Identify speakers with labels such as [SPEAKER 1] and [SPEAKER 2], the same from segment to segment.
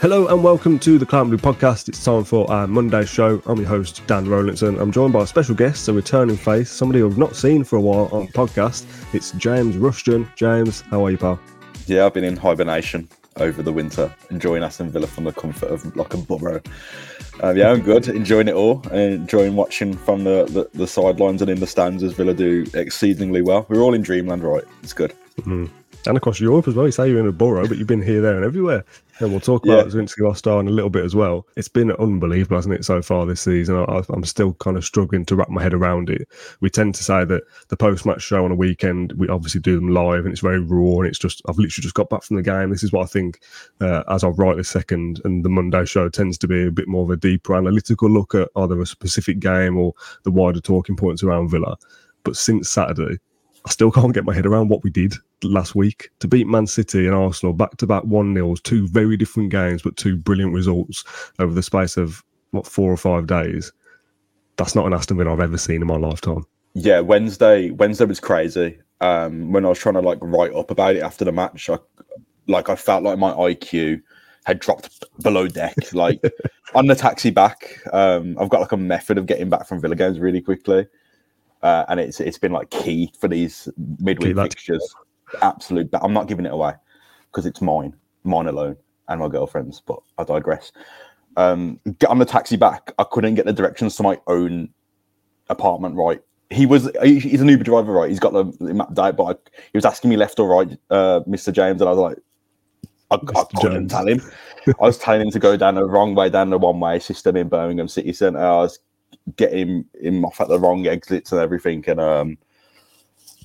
[SPEAKER 1] Hello and welcome to the Claret Blue podcast. It's time for our Monday show. I'm your host, Dan Rolinson. I'm joined by a special guest, a returning face, somebody I've not seen for a while on the podcast. It's James Rushton. James, how are you, pal?
[SPEAKER 2] Yeah, I've been in hibernation over the winter, enjoying Aston Villa from the comfort of like a burrow. Um, yeah, I'm good, enjoying it all, and enjoying watching from the, the, the, sidelines and in the stands as Villa do exceedingly well. We're all in dreamland, right? It's good.
[SPEAKER 1] Mm-hmm. And across Europe as well. You say you're in a borough, but you've been here, there, and everywhere. And we'll talk about yeah. Zrinjski Mostar in a little bit as well. It's been unbelievable, hasn't it, so far this season? I, am still kind of struggling to wrap my head around it. We tend to say that the post match show on a weekend, we obviously do them live and it's very raw. And it's just, I've literally just got back from the game. This is what I think, uh, as I write this second, and the Monday show tends to be a bit more of a deeper analytical look at either a specific game or the wider talking points around Villa. But since Saturday, I still can't get my head around what we did last week to beat Man City and Arsenal back to back one nils, two very different games, but two brilliant results over the space of what four or five days. That's not an Aston Villa I've ever seen in my lifetime.
[SPEAKER 2] Yeah, Wednesday. Wednesday was crazy. Um, when I was trying to like write up about it after the match, I like I felt like my IQ had dropped below deck. Like on the taxi back, um, I've got like a method of getting back from Villa games really quickly. Uh, and it's it's been like key for these midweek fixtures absolute. but I'm not giving it away because it's mine, mine alone, and my girlfriend's. But I digress. Um, get on the taxi back. I couldn't get the directions to my own apartment right. He was he's an Uber driver, right? He's got the, the map out, but I, he was asking me left or right, uh, Mr. James, and I was like, I, I couldn't Jones. tell him. I was telling him to go down the wrong way, down the one way system in Birmingham City Centre. I was getting him off at the wrong exits and everything, and um,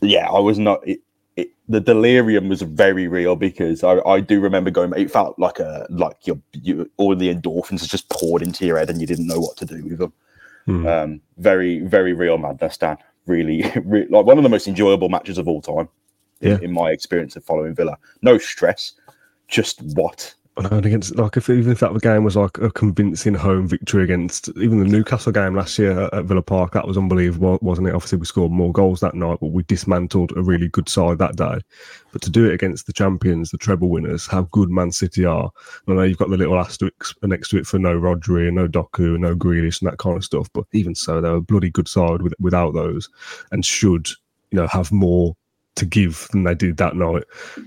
[SPEAKER 2] yeah, I was not. It, it, the delirium was very real because I, I do remember going. It felt like a like your you, all the endorphins just poured into your head and you didn't know what to do with them. Hmm. Um, very very real madness, Dan. Really, really, like one of the most enjoyable matches of all time. Yeah. In, in my experience of following Villa, no stress, just what
[SPEAKER 1] and against like if even if that game was like a convincing home victory against even the Newcastle game last year at Villa Park, that was unbelievable, wasn't it? Obviously, we scored more goals that night, but we dismantled a really good side that day. But to do it against the champions, the treble winners, how good Man City are. I know you've got the little asterisk next to it for no Rodri and no Doku and no Grealish and that kind of stuff, but even so, they're a bloody good side with, without those, and should you know have more to give than they did that night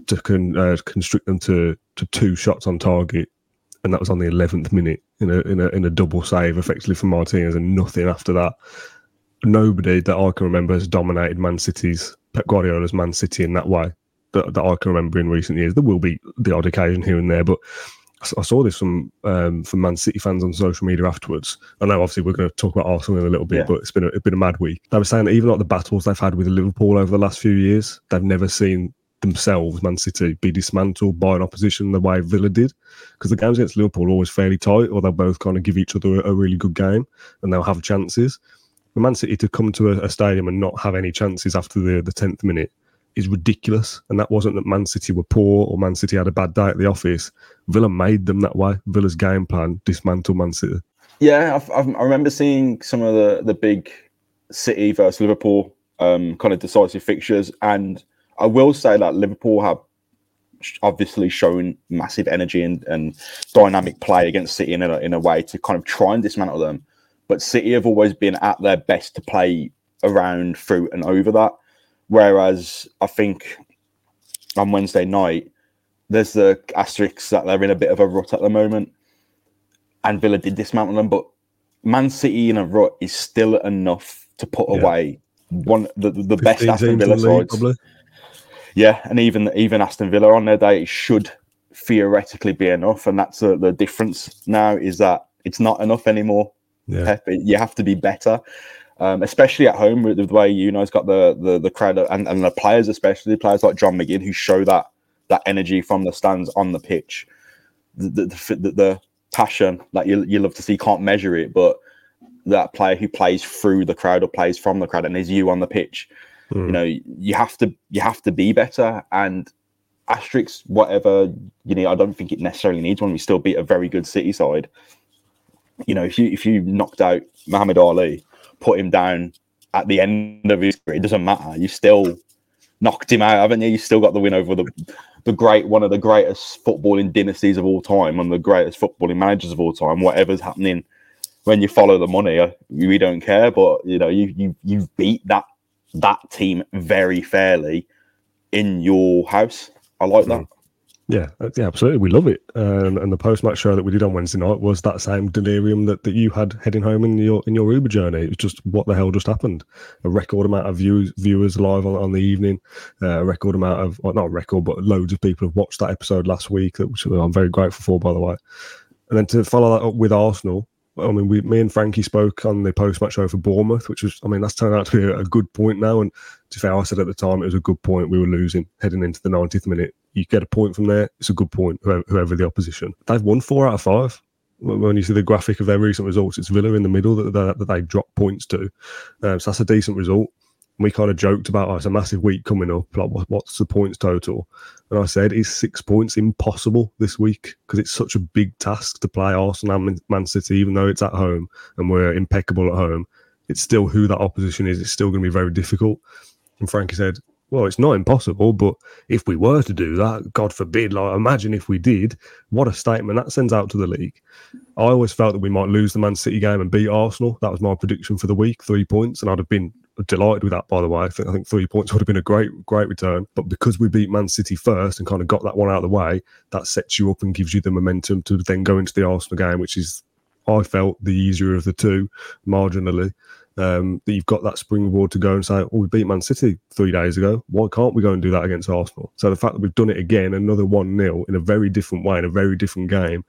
[SPEAKER 1] to con, uh, constrict them to to two shots on target, and that was on the eleventh minute in a in a in a double save effectively for Martinez, and nothing after that. Nobody that I can remember has dominated Man City's Pep Guardiola's Man City in that way that, that I can remember in recent years. There will be the odd occasion here and there, but I saw this from um, from Man City fans on social media afterwards. I know, obviously, we're going to talk about Arsenal in a little bit, yeah. but it's been a, it's been a mad week. They were saying that even like the battles they've had with Liverpool over the last few years, they've never seen themselves, Man City, be dismantled by an opposition the way Villa did. Because the games against Liverpool are always fairly tight, or they'll both kind of give each other a, a really good game and they'll have chances. For Man City to come to a, a stadium and not have any chances after the the tenth minute is ridiculous. And that wasn't that Man City were poor or Man City had a bad day at the office. Villa made them that way. Villa's game plan dismantle Man City.
[SPEAKER 2] Yeah, I've, I've, i remember seeing some of the the big City versus Liverpool um, kind of decisive fixtures, and I will say that Liverpool have obviously shown massive energy and, and dynamic play against City in a, in a way to kind of try and dismantle them. But City have always been at their best to play around, through, and over that. Whereas I think on Wednesday night, there's the asterisks that they're in a bit of a rut at the moment. And Villa did dismantle them, but Man City in a rut is still enough to put yeah. away one the, the best Aston Villa sides. Yeah, and even even Aston Villa on their day it should theoretically be enough, and that's uh, the difference now is that it's not enough anymore. Yeah. You have to be better um, especially at home with the way you know it's got the the, the crowd and, and the players, especially players like John McGinn, who show that that energy from the stands on the pitch, the the, the, the passion that you you love to see. Can't measure it, but that player who plays through the crowd or plays from the crowd and is you on the pitch, mm. you hmm. know, you have to you have to be better and asterisks whatever you know. I don't think it necessarily needs one. We still beat a very good City side. You know, if you if you knocked out Muhammad Ali put him down at the end of his career. It doesn't matter. You still knocked him out, haven't you? You still got the win over the the great one of the greatest footballing dynasties of all time, one of the greatest footballing managers of all time. Whatever's happening when you follow the money, uh, we don't care. But you know, you you you beat that that team very fairly in your house. I like that.
[SPEAKER 1] Yeah, uh, yeah, absolutely. We love it. Um, and the post match show that we did on Wednesday night was that same delirium that, that you had heading home in your in your Uber journey. It was just what the hell just happened. A record amount of viewers viewers live on, on the evening. Uh, a record amount of well, not a record, but loads of people have watched that episode last week, which I'm very grateful for, by the way. And then to follow that up with Arsenal, I mean, we, me and Frankie spoke on the post-match show for Bournemouth, which was, I mean, that's turned out to be a, a good point now. And to fair, I said at the time it was a good point. We were losing heading into the 90th minute. You get a point from there, it's a good point, whoever, whoever the opposition. They've won four out of five. When you see the graphic of their recent results, it's Villa in the middle that, that, that they drop points to. Um, so that's a decent result we kind of joked about, oh, it's a massive week coming up. Like, what, what's the points total? And I said, is six points impossible this week? Because it's such a big task to play Arsenal and Man City, even though it's at home and we're impeccable at home. It's still who that opposition is. It's still going to be very difficult. And Frankie said, well, it's not impossible, but if we were to do that, God forbid, like imagine if we did, what a statement that sends out to the league. I always felt that we might lose the Man City game and beat Arsenal. That was my prediction for the week, three points, and I'd have been delighted with that, by the way. I think, I think three points would have been a great, great return. But because we beat Man City first and kind of got that one out of the way, that sets you up and gives you the momentum to then go into the Arsenal game, which is, I felt, the easier of the two, marginally. Um, that you've got that springboard to go and say, "Oh, we beat Man City three days ago. Why can't we go and do that against Arsenal?" So the fact that we've done it again, another one 0 in a very different way, in a very different game,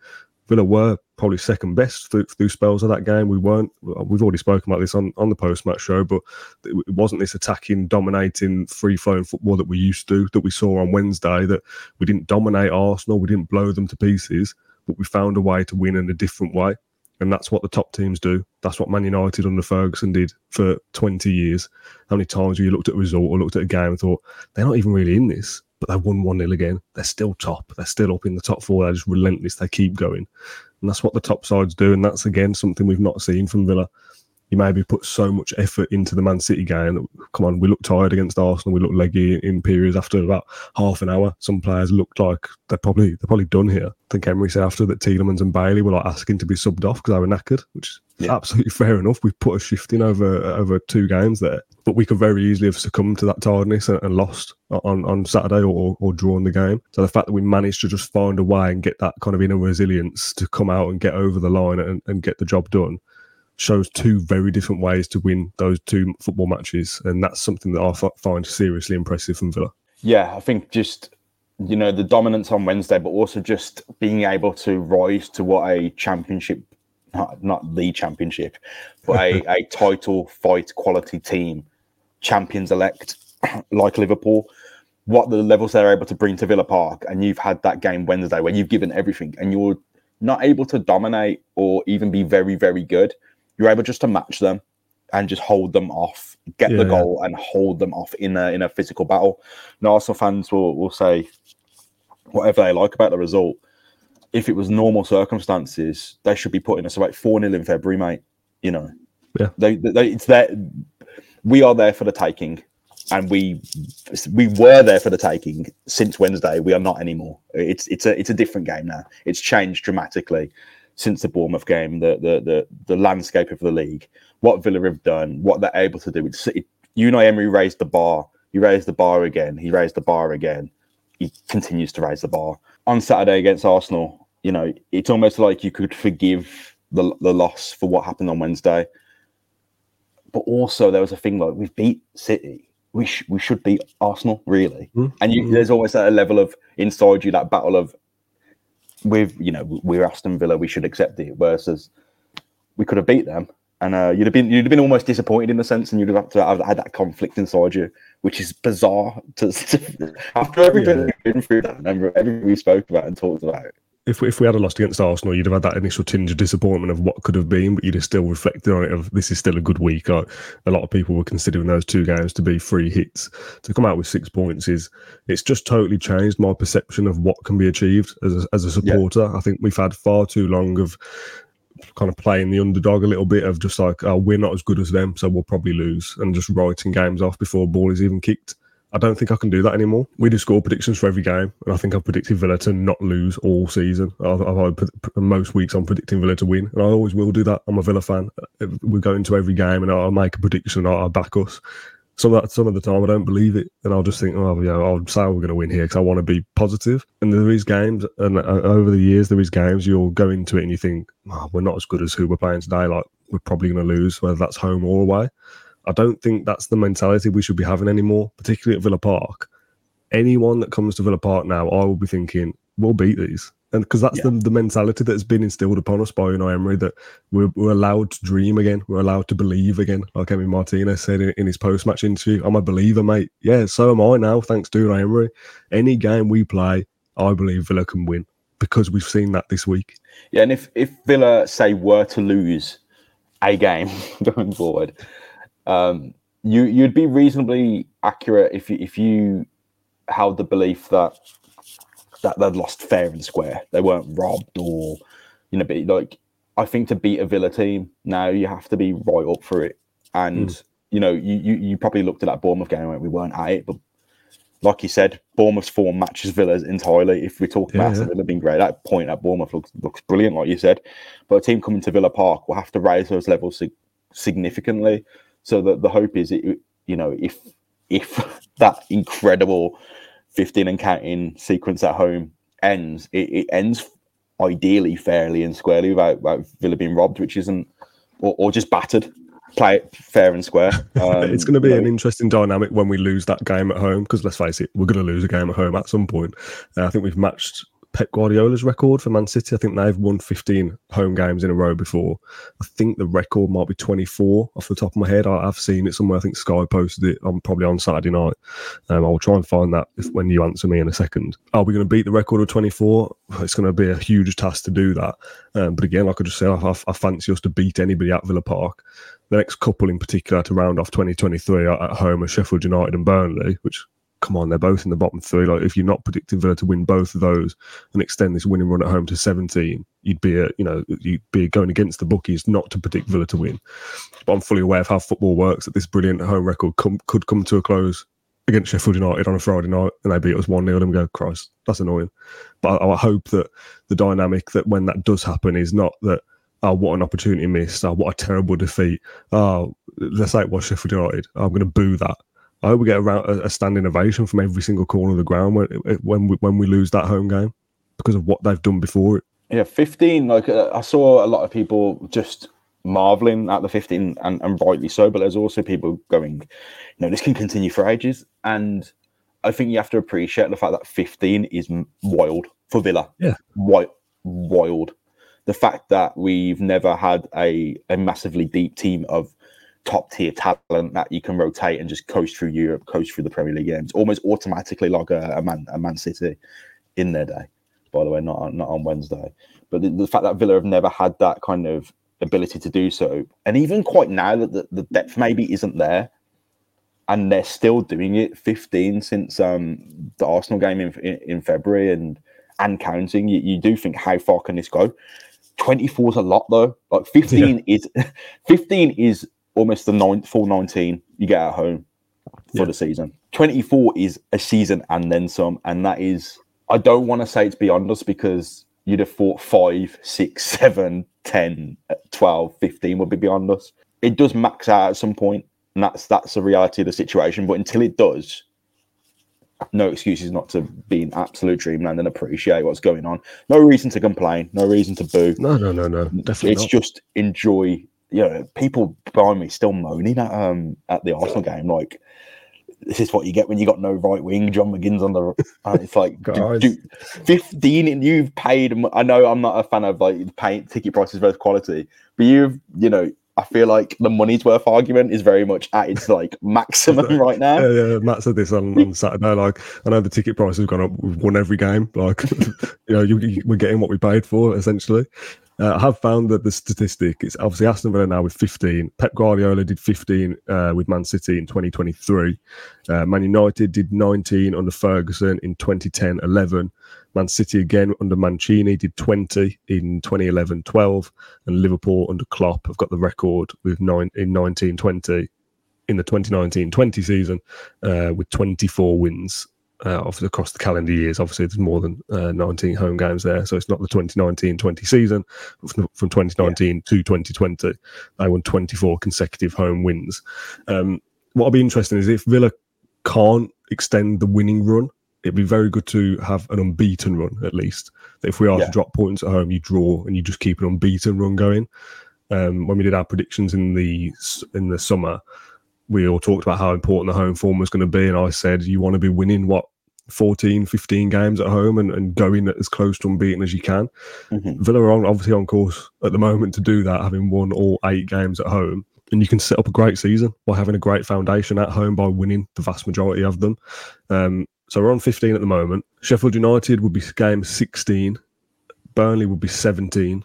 [SPEAKER 1] Villa were probably second best through, through, spells of that game. We weren't. We've already spoken about this on, on the post match show, but it wasn't this attacking, dominating, free flowing football that we used to that we saw on Wednesday. That we didn't dominate Arsenal, we didn't blow them to pieces, but we found a way to win in a different way. And that's what the top teams do. That's what Man United under Ferguson did for 20 years. How many times have you looked at a result or looked at a game and thought, they're not even really in this? but they won 1 0 again. They're still top. They're still up in the top four. They're just relentless. They keep going. And that's what the top sides do. And that's, again, something we've not seen from Villa. You maybe put so much effort into the Man City game. Come on, we look tired against Arsenal. We look leggy in periods after about half an hour. Some players looked like they're probably they're probably done here. I think Emery said after that Tielemans and Bailey were like asking to be subbed off because they were knackered, which yeah. absolutely fair enough. We've put a shift in over over two games there, but we could very easily have succumbed to that tiredness and, and lost on, on Saturday or, or drawn the game. So the fact that we managed to just find a way and get that kind of inner resilience to come out and get over the line and, and get the job done shows two very different ways to win those two football matches, and that's something that I f- find seriously impressive from Villa.
[SPEAKER 2] Yeah, I think just you know the dominance on Wednesday, but also just being able to rise to what a championship not, not the championship, but a, a title fight quality team, champions elect like Liverpool, what the levels they're able to bring to Villa Park. And you've had that game Wednesday where you've given everything and you're not able to dominate or even be very, very good. You're able just to match them and just hold them off, get yeah, the goal and hold them off in a in a physical battle. And Arsenal fans will, will say whatever they like about the result if it was normal circumstances, they should be putting us about 4 0 in February, mate. You know,
[SPEAKER 1] yeah,
[SPEAKER 2] they, they, it's there. We are there for the taking, and we we were there for the taking since Wednesday. We are not anymore. It's it's a it's a different game now. It's changed dramatically since the Bournemouth game. The the the, the landscape of the league, what Villa have done, what they're able to do. It's it, Unai Emery raised the bar. He raised the bar again. He raised the bar again. He continues to raise the bar on Saturday against Arsenal, you know, it's almost like you could forgive the the loss for what happened on Wednesday. But also, there was a thing like we've beat City. We sh- we should beat Arsenal, really. Mm-hmm. And you, there's always a level of inside you that battle of with you know we're Aston Villa, we should accept it. Versus we could have beat them, and uh, you'd have been you'd have been almost disappointed in the sense, and you'd have, to have had that conflict inside you, which is bizarre. To, to after everything yeah. we've been through, that remember everything we spoke about and talked about.
[SPEAKER 1] If, if we had a lost against Arsenal, you'd have had that initial tinge of disappointment of what could have been, but you'd have still reflected on it of this is still a good week. Uh, a lot of people were considering those two games to be free hits. To come out with six points is it's just totally changed my perception of what can be achieved as a, as a supporter. Yeah. I think we've had far too long of kind of playing the underdog a little bit of just like, oh, we're not as good as them, so we'll probably lose, and just writing games off before ball is even kicked. I don't think I can do that anymore. We do score predictions for every game, and I think I've predicted Villa to not lose all season. I've, I've most weeks I'm predicting Villa to win, and I always will do that. I'm a Villa fan. We go into every game, and I'll make a prediction. And I'll back us. Some of, that, some of the time I don't believe it, and I'll just think, oh, yeah, I'll say we're going to win here because I want to be positive. And there is games, and uh, over the years there is games you'll go into it and you think, oh, we're not as good as who we're playing today. Like we're probably going to lose, whether that's home or away. I don't think that's the mentality we should be having anymore, particularly at Villa Park. Anyone that comes to Villa Park now, I will be thinking, we'll beat these. And because that's yeah. the, the mentality that's been instilled upon us by Unai Emery that we're, we're allowed to dream again, we're allowed to believe again. Like Emi Martinez said in, in his post match interview, I'm a believer, mate. Yeah, so am I now, thanks to Unai Emery. Any game we play, I believe Villa can win because we've seen that this week.
[SPEAKER 2] Yeah, and if, if Villa, say, were to lose a game going forward, um, you you'd be reasonably accurate if you if you held the belief that that they'd lost fair and square. They weren't robbed or you know, but like I think to beat a Villa team now you have to be right up for it. And mm. you know, you, you you probably looked at that Bournemouth game and we weren't at it, but like you said, Bournemouth's form matches Villa's entirely. If we talk about yeah. Villa being great, that point at Bournemouth looks looks brilliant, like you said. But a team coming to Villa Park will have to raise those levels significantly. So the, the hope is, it, you know, if if that incredible 15 and counting sequence at home ends, it, it ends ideally fairly and squarely without, without Villa being robbed, which isn't, or, or just battered. Play it fair and square.
[SPEAKER 1] Um, it's going to be an interesting dynamic when we lose that game at home because let's face it, we're going to lose a game at home at some point. Uh, I think we've matched Pep Guardiola's record for Man City. I think they've won 15 home games in a row before. I think the record might be 24 off the top of my head. I, have seen it somewhere. I think Sky posted it on probably on Saturday night. Um, I'll try and find that if, when you answer me in a second. Are we going to beat the record of 24? It's going to be a huge task to do that. Um, but again, like I just said, I, I, fancy us to beat anybody at Villa Park. The next couple in particular to round off 2023 at home are Sheffield United and Burnley, which come on, they're both in the bottom three. Like if you're not predicting Villa to win both of those and extend this winning run at home to 17, you'd be a, you know you'd be going against the bookies not to predict Villa to win. But I'm fully aware of how football works. That this brilliant home record come, could come to a close against Sheffield United on a Friday night and they beat us one 0 and we go, Christ, that's annoying. But I, I hope that the dynamic that when that does happen is not that. Oh, what an opportunity missed. Oh, what a terrible defeat. Oh, let's say it was Sheffield United. I'm going to boo that I hope we get a, a standing ovation from every single corner of the ground when when we, when we lose that home game because of what they've done before it.
[SPEAKER 2] Yeah, 15. Like uh, I saw a lot of people just marveling at the 15 and, and rightly so, but there's also people going, you know, this can continue for ages. And I think you have to appreciate the fact that 15 is wild for Villa.
[SPEAKER 1] Yeah.
[SPEAKER 2] Wild. Wild. The fact that we've never had a, a massively deep team of top tier talent that you can rotate and just coast through Europe, coast through the Premier League games, almost automatically like a, a Man a Man City in their day. By the way, not on, not on Wednesday, but the, the, fact that Villa have never had that kind of ability to do so, and even quite now that the, the depth maybe isn't there, and they're still doing it. Fifteen since um, the Arsenal game in, in, in February and and counting, you, you do think how far can this go? 24 is a lot though. Like 15 yeah. is 15 is almost the nine, full 19 you get at home for yeah. the season. 24 is a season and then some. And that is, I don't want to say it's beyond us because you'd have thought 5, 6, 7, 10, uh, 12, 15 would be beyond us. It does max out at some point, and that's that's the reality of the situation. But until it does, no excuses not to be an absolute dreamland and appreciate what's going on. No reason to complain, no reason to boo.
[SPEAKER 1] No, no, no, no. Definitely.
[SPEAKER 2] It's
[SPEAKER 1] not.
[SPEAKER 2] just enjoy you know, people behind me still moaning at um at the Arsenal game, like this is what you get when you got no right wing. John McGinn's on the. Uh, it's like do, do, fifteen, and you've paid. I know I'm not a fan of like paying ticket prices versus quality, but you've you know. I feel like the money's worth argument is very much at its like maximum right now.
[SPEAKER 1] Yeah, yeah. Matt said this on, on Saturday. Like, I know the ticket price has gone up. We've won every game. Like, you know, you, you, we're getting what we paid for essentially. Uh, I have found that the statistic is obviously Aston Villa now with 15. Pep Guardiola did 15 uh, with Man City in 2023. Uh, Man United did 19 under Ferguson in 2010 11. Man City again under Mancini did 20 in 2011 12. And Liverpool under Klopp have got the record with nine in 19 20 in the 2019-20 season uh, with 24 wins uh, across the calendar years. Obviously, there's more than uh, 19 home games there, so it's not the 2019-20 season. From, from 2019 yeah. to 2020, they won 24 consecutive home wins. Um, what'll be interesting is if Villa can't extend the winning run, it'd be very good to have an unbeaten run at least. If we are yeah. to drop points at home, you draw and you just keep an unbeaten run going. Um, when we did our predictions in the in the summer, we all talked about how important the home form was going to be. And I said, you want to be winning what 14, 15 games at home and, and going as close to unbeaten as you can. Mm-hmm. Villa are on, obviously on course at the moment to do that, having won all eight games at home. And you can set up a great season by having a great foundation at home by winning the vast majority of them. Um, so we're on 15 at the moment. Sheffield United would be game 16. Burnley would be 17.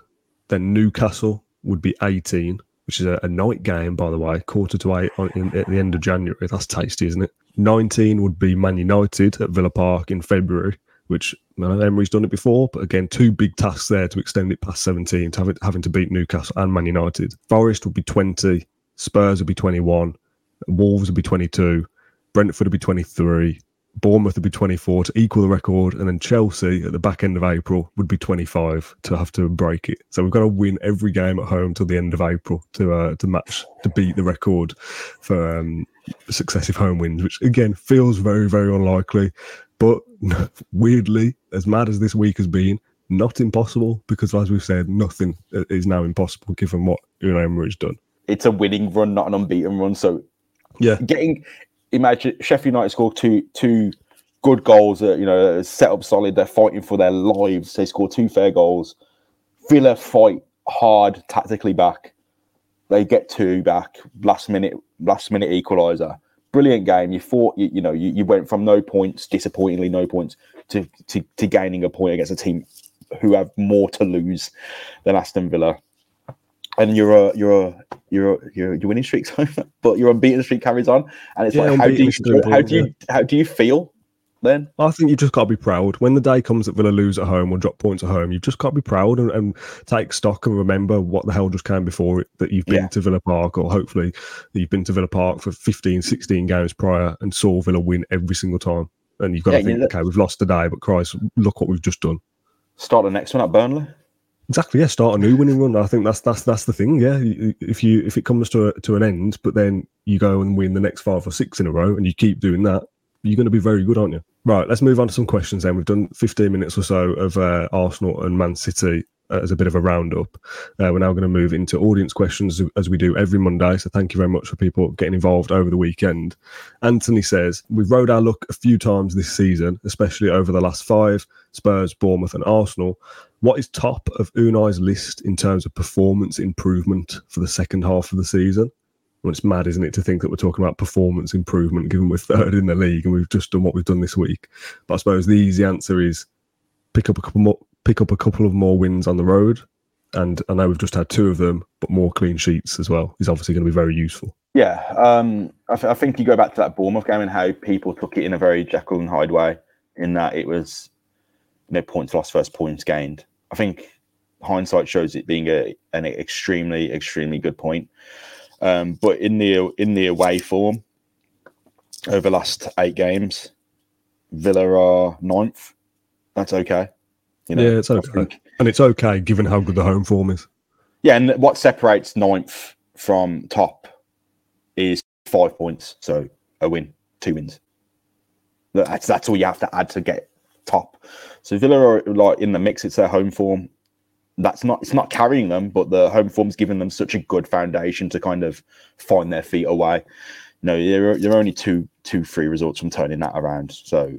[SPEAKER 1] Then Newcastle would be 18 which is a, a, night game, by the way, quarter to eight on, in, at the end of January. That's tasty, isn't it? 19 would be Man United at Villa Park in February, which well, Emery's done it before, but again, two big tasks there to extend it past 17, to it, having to beat Newcastle and Man United. Forest would be 20, Spurs would be 21, Wolves would be 22, Brentford would be 23, Bournemouth would be 24 to equal the record, and then Chelsea at the back end of April would be 25 to have to break it. So we've got to win every game at home till the end of April to uh, to match to beat the record for um, successive home wins, which again feels very very unlikely. But weirdly, as mad as this week has been, not impossible because as we've said, nothing is now impossible given what Unai Emery's done.
[SPEAKER 2] It's a winning run, not an unbeaten run. So
[SPEAKER 1] yeah,
[SPEAKER 2] getting imagine Sheffield United score two two good goals. That, you know, set up solid. They're fighting for their lives. They score two fair goals. Villa fight hard tactically back. They get two back. Last minute, last minute equaliser. Brilliant game. You fought. You, you know, you, you went from no points, disappointingly no points, to, to to gaining a point against a team who have more to lose than Aston Villa and you're a you're a you're you're your winning streak's over, but your unbeaten streak carries on, and it's yeah, like how do you how do you how do you feel then?
[SPEAKER 1] I think you just got to be proud when the day comes that Villa lose at home or drop points at home. You've just got to be proud and, and take stock and remember what the hell just came before it. That you've been yeah. to Villa Park, or hopefully you've been to Villa Park for 15, 16 games prior and saw Villa win every single time. And you've got to think, okay, we've lost today, but Christ, look what we've just done.
[SPEAKER 2] Start the next one at Burnley.
[SPEAKER 1] Exactly. Yeah, start a new winning run. I think that's that's that's the thing. Yeah, if you if it comes to a, to an end, but then you go and win the next five or six in a row, and you keep doing that, you're going to be very good, aren't you? Right. Let's move on to some questions. Then we've done 15 minutes or so of uh, Arsenal and Man City uh, as a bit of a roundup. Uh, we're now going to move into audience questions as we do every Monday. So thank you very much for people getting involved over the weekend. Anthony says we've rode our luck a few times this season, especially over the last five: Spurs, Bournemouth, and Arsenal. What is top of Unai's list in terms of performance improvement for the second half of the season? Well, it's mad, isn't it, to think that we're talking about performance improvement given we're third in the league and we've just done what we've done this week. But I suppose the easy answer is pick up a couple more, pick up a couple of more wins on the road. And I know we've just had two of them, but more clean sheets as well is obviously going to be very useful.
[SPEAKER 2] Yeah, um, I, th- I, think you go back to that Bournemouth game and how people took it in a very Jekyll and Hyde way, in that it was, you know, points lost, first points gained. I think hindsight shows it being a, an extremely, extremely good point. Um, but in the in the away form, over the last eight games, Villa are ninth. That's okay.
[SPEAKER 1] You know, yeah, it's okay, and it's okay given how good the home form is.
[SPEAKER 2] Yeah, and what separates ninth from top is five points. So a win, two wins. That's that's all you have to add to get top. So Villa are like in the mix. It's their home form. That's not it's not carrying them, but the home form's giving them such a good foundation to kind of find their feet away. No, they're, they're only two two free results from turning that around. So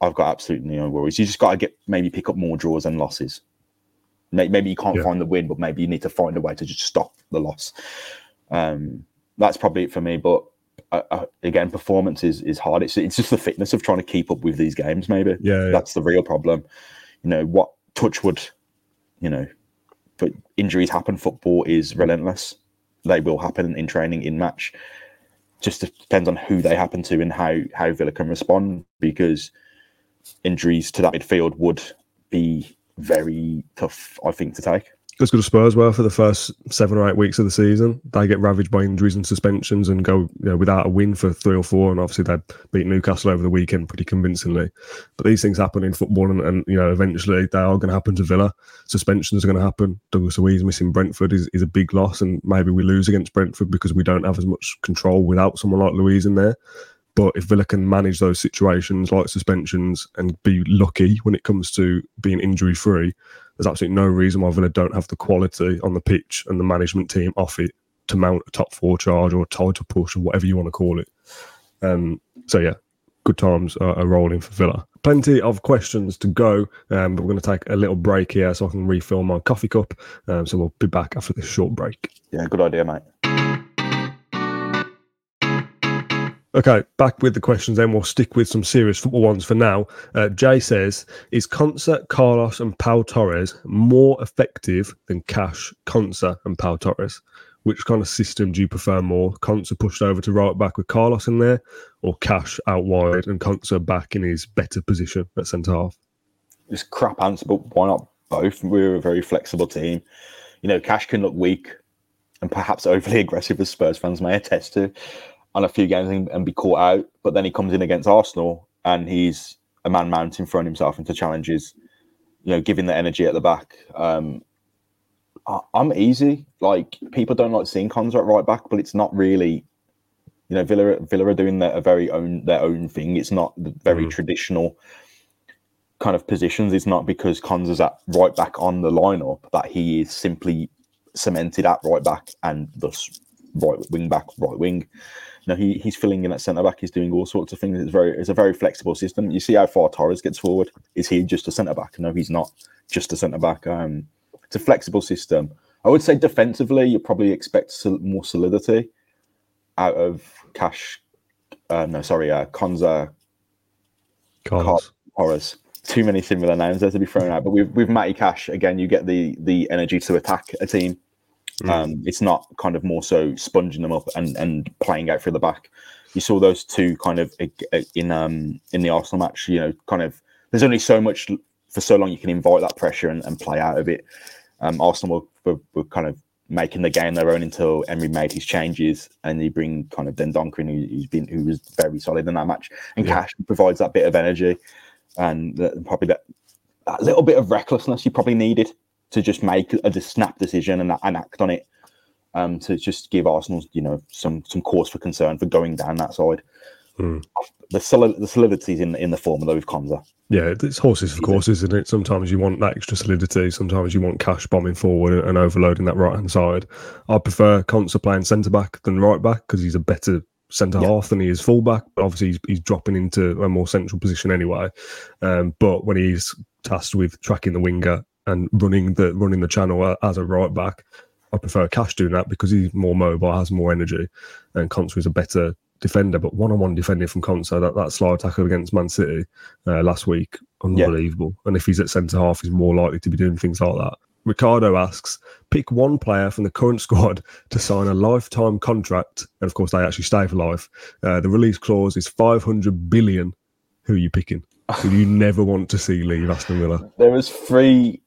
[SPEAKER 2] I've got absolutely no worries. You just got to get maybe pick up more draws and losses. Maybe you can't yeah. find the win, but maybe you need to find a way to just stop the loss. Um, that's probably it for me. But again, performance is is hard. It's it's just the fitness of trying to keep up with these games. Maybe
[SPEAKER 1] yeah, yeah.
[SPEAKER 2] that's the real problem. You know what? Touchwood, you know, but injuries happen. Football is relentless. They will happen in training, in match. Just depends on who they happen to and how how Villa can respond because injuries to that midfield would be very tough, I think, to take.
[SPEAKER 1] As good as Spurs were for the first seven or eight weeks of the season. They get ravaged by injuries and suspensions and go you know, without a win for three or four. And obviously they beat Newcastle over the weekend pretty convincingly. But these things happen in football, and, and you know eventually they are going to happen to Villa. Suspensions are going to happen. Douglas Luiz missing Brentford is, is a big loss, and maybe we lose against Brentford because we don't have as much control without someone like Luiz in there. But if Villa can manage those situations like suspensions and be lucky when it comes to being injury free, there's absolutely no reason why Villa don't have the quality on the pitch and the management team off it to mount a top four charge or a title push or whatever you want to call it. Um, so yeah, good times are, are, rolling for Villa. Plenty of questions to go, um, but we're going to take a little break here so I can refill my coffee cup. Um, so we'll be back after this short break.
[SPEAKER 2] Yeah, good idea, mate.
[SPEAKER 1] Okay, back with the questions then. We'll stick with some serious football ones for now. Uh, Jay says, Is Konsa, Carlos, and Pau Torres more effective than Cash, Konsa, and Pau Torres? Which kind of system do you prefer more? Konsa pushed over to right back with Carlos in there, or Cash out wide and Konsa back in his better position at centre half?
[SPEAKER 2] It's crap answer, but why not both? We're a very flexible team. You know, Cash can look weak and perhaps overly aggressive, as Spurs fans may attest to on a few games and, and, be caught out. But then he comes in against Arsenal and he's a man mountain, throwing himself into challenges, you know, giving the energy at the back. Um, I, am easy. Like people don't like seeing Konsa at right back, but it's not really. You know, Villa Villa are doing their very own their own thing. It's not the very mm. traditional kind of positions. It's not because Konsa's at right back on the lineup that he is simply cemented at right back and thus right wing back, right wing you know, he, he's filling in at centre back. He's doing all sorts of things. It's very it's a very flexible system. You see how far Torres gets forward. Is he just a centre back? No, he's not just a centre back. Um, it's a flexible system. I would say defensively, you probably expect more solidity out of Cash. Uh, no, sorry, uh,
[SPEAKER 1] Carlos.
[SPEAKER 2] Torres. Too many similar names there to be thrown out. But with with Matty Cash, again, you get the the energy to attack a team. Um, it's not kind of more so sponging them up and, and playing out through the back. You saw those two kind of in um, in the Arsenal match. You know, kind of there's only so much for so long you can invite that pressure and, and play out of it. Um, Arsenal were, were, were, kind of making the game their own until Emery made his changes, and he bring kind of Dendoncker who, who's been who was very solid in that match, and yeah. Cash provides that bit of energy and probably that, that little bit of recklessness you probably needed to just make a snap decision and, and act on it. Um, to just give Arsenal, you know, some some cause for concern for going down that side. Mm. The solid, the solidity in in the formula with Konsa.
[SPEAKER 1] Yeah, it's horses for courses, isn't it? Sometimes you want that extra solidity. Sometimes you want Cash bombing forward and overloading that right hand side. I prefer Konsa playing centre back than right back because he's a better centre yeah. half than he is full back. But obviously, he's, he's, dropping into a more central position anyway. Um, but when he's tasked with tracking the winger and running the running the channel as a right back. I prefer Cash doing that because he's more mobile, has more energy, and Konsa is a better defender. But one-on-one defending from Konsa, that, that slide tackle against Man City uh, last week, unbelievable. Yeah. And if he's at centre half, he's more likely to be doing things like that. Ricardo asks, pick one player from the current squad to sign a lifetime contract, and of course they actually stay for life. Uh, the release clause is 500 billion. Who are you picking? Who you never want to see leave Aston Villa?
[SPEAKER 2] There was three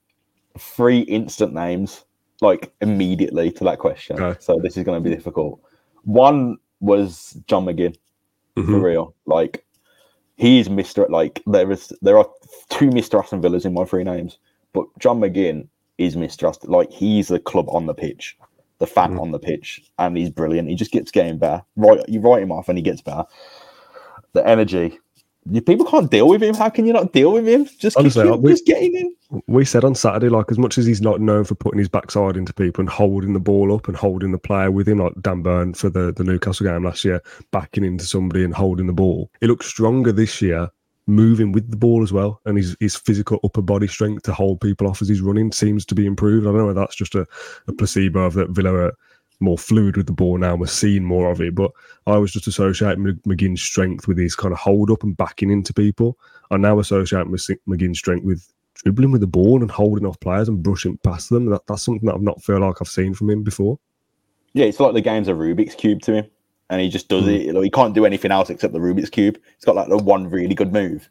[SPEAKER 2] three instant names like immediately to that question. Okay. So this is going to be difficult. One was John McGinn mm-hmm. for real. Like he's Mister. Like there is there are two Mister Aston Villas in my three names, but John McGinn is Mister Aston. Like he's the club on the pitch, the fan mm-hmm. on the pitch, and he's brilliant. He just gets getting better. Right, you write him off and he gets better. The energy, people can't deal with him. How can you not deal with him? Just Honestly, keep, we, just getting in.
[SPEAKER 1] We said on Saturday, like as much as he's not known for putting his backside into people and holding the ball up and holding the player with him, like Dan Burn for the, the Newcastle game last year, backing into somebody and holding the ball. He looks stronger this year, moving with the ball as well, and his his physical upper body strength to hold people off as he's running seems to be improved. I don't know if that's just a, a placebo of that Villa more fluid with the ball now. We're seeing more of it. But I was just associating McGinn's strength with his kind of hold up and backing into people. I now associate McGinn's strength with dribbling with the ball and holding off players and brushing past them. That, that's something that I've not felt like I've seen from him before.
[SPEAKER 2] Yeah, it's like the game's a Rubik's cube to him, and he just does mm. it. Like, he can't do anything else except the Rubik's cube. He's got like the one really good move.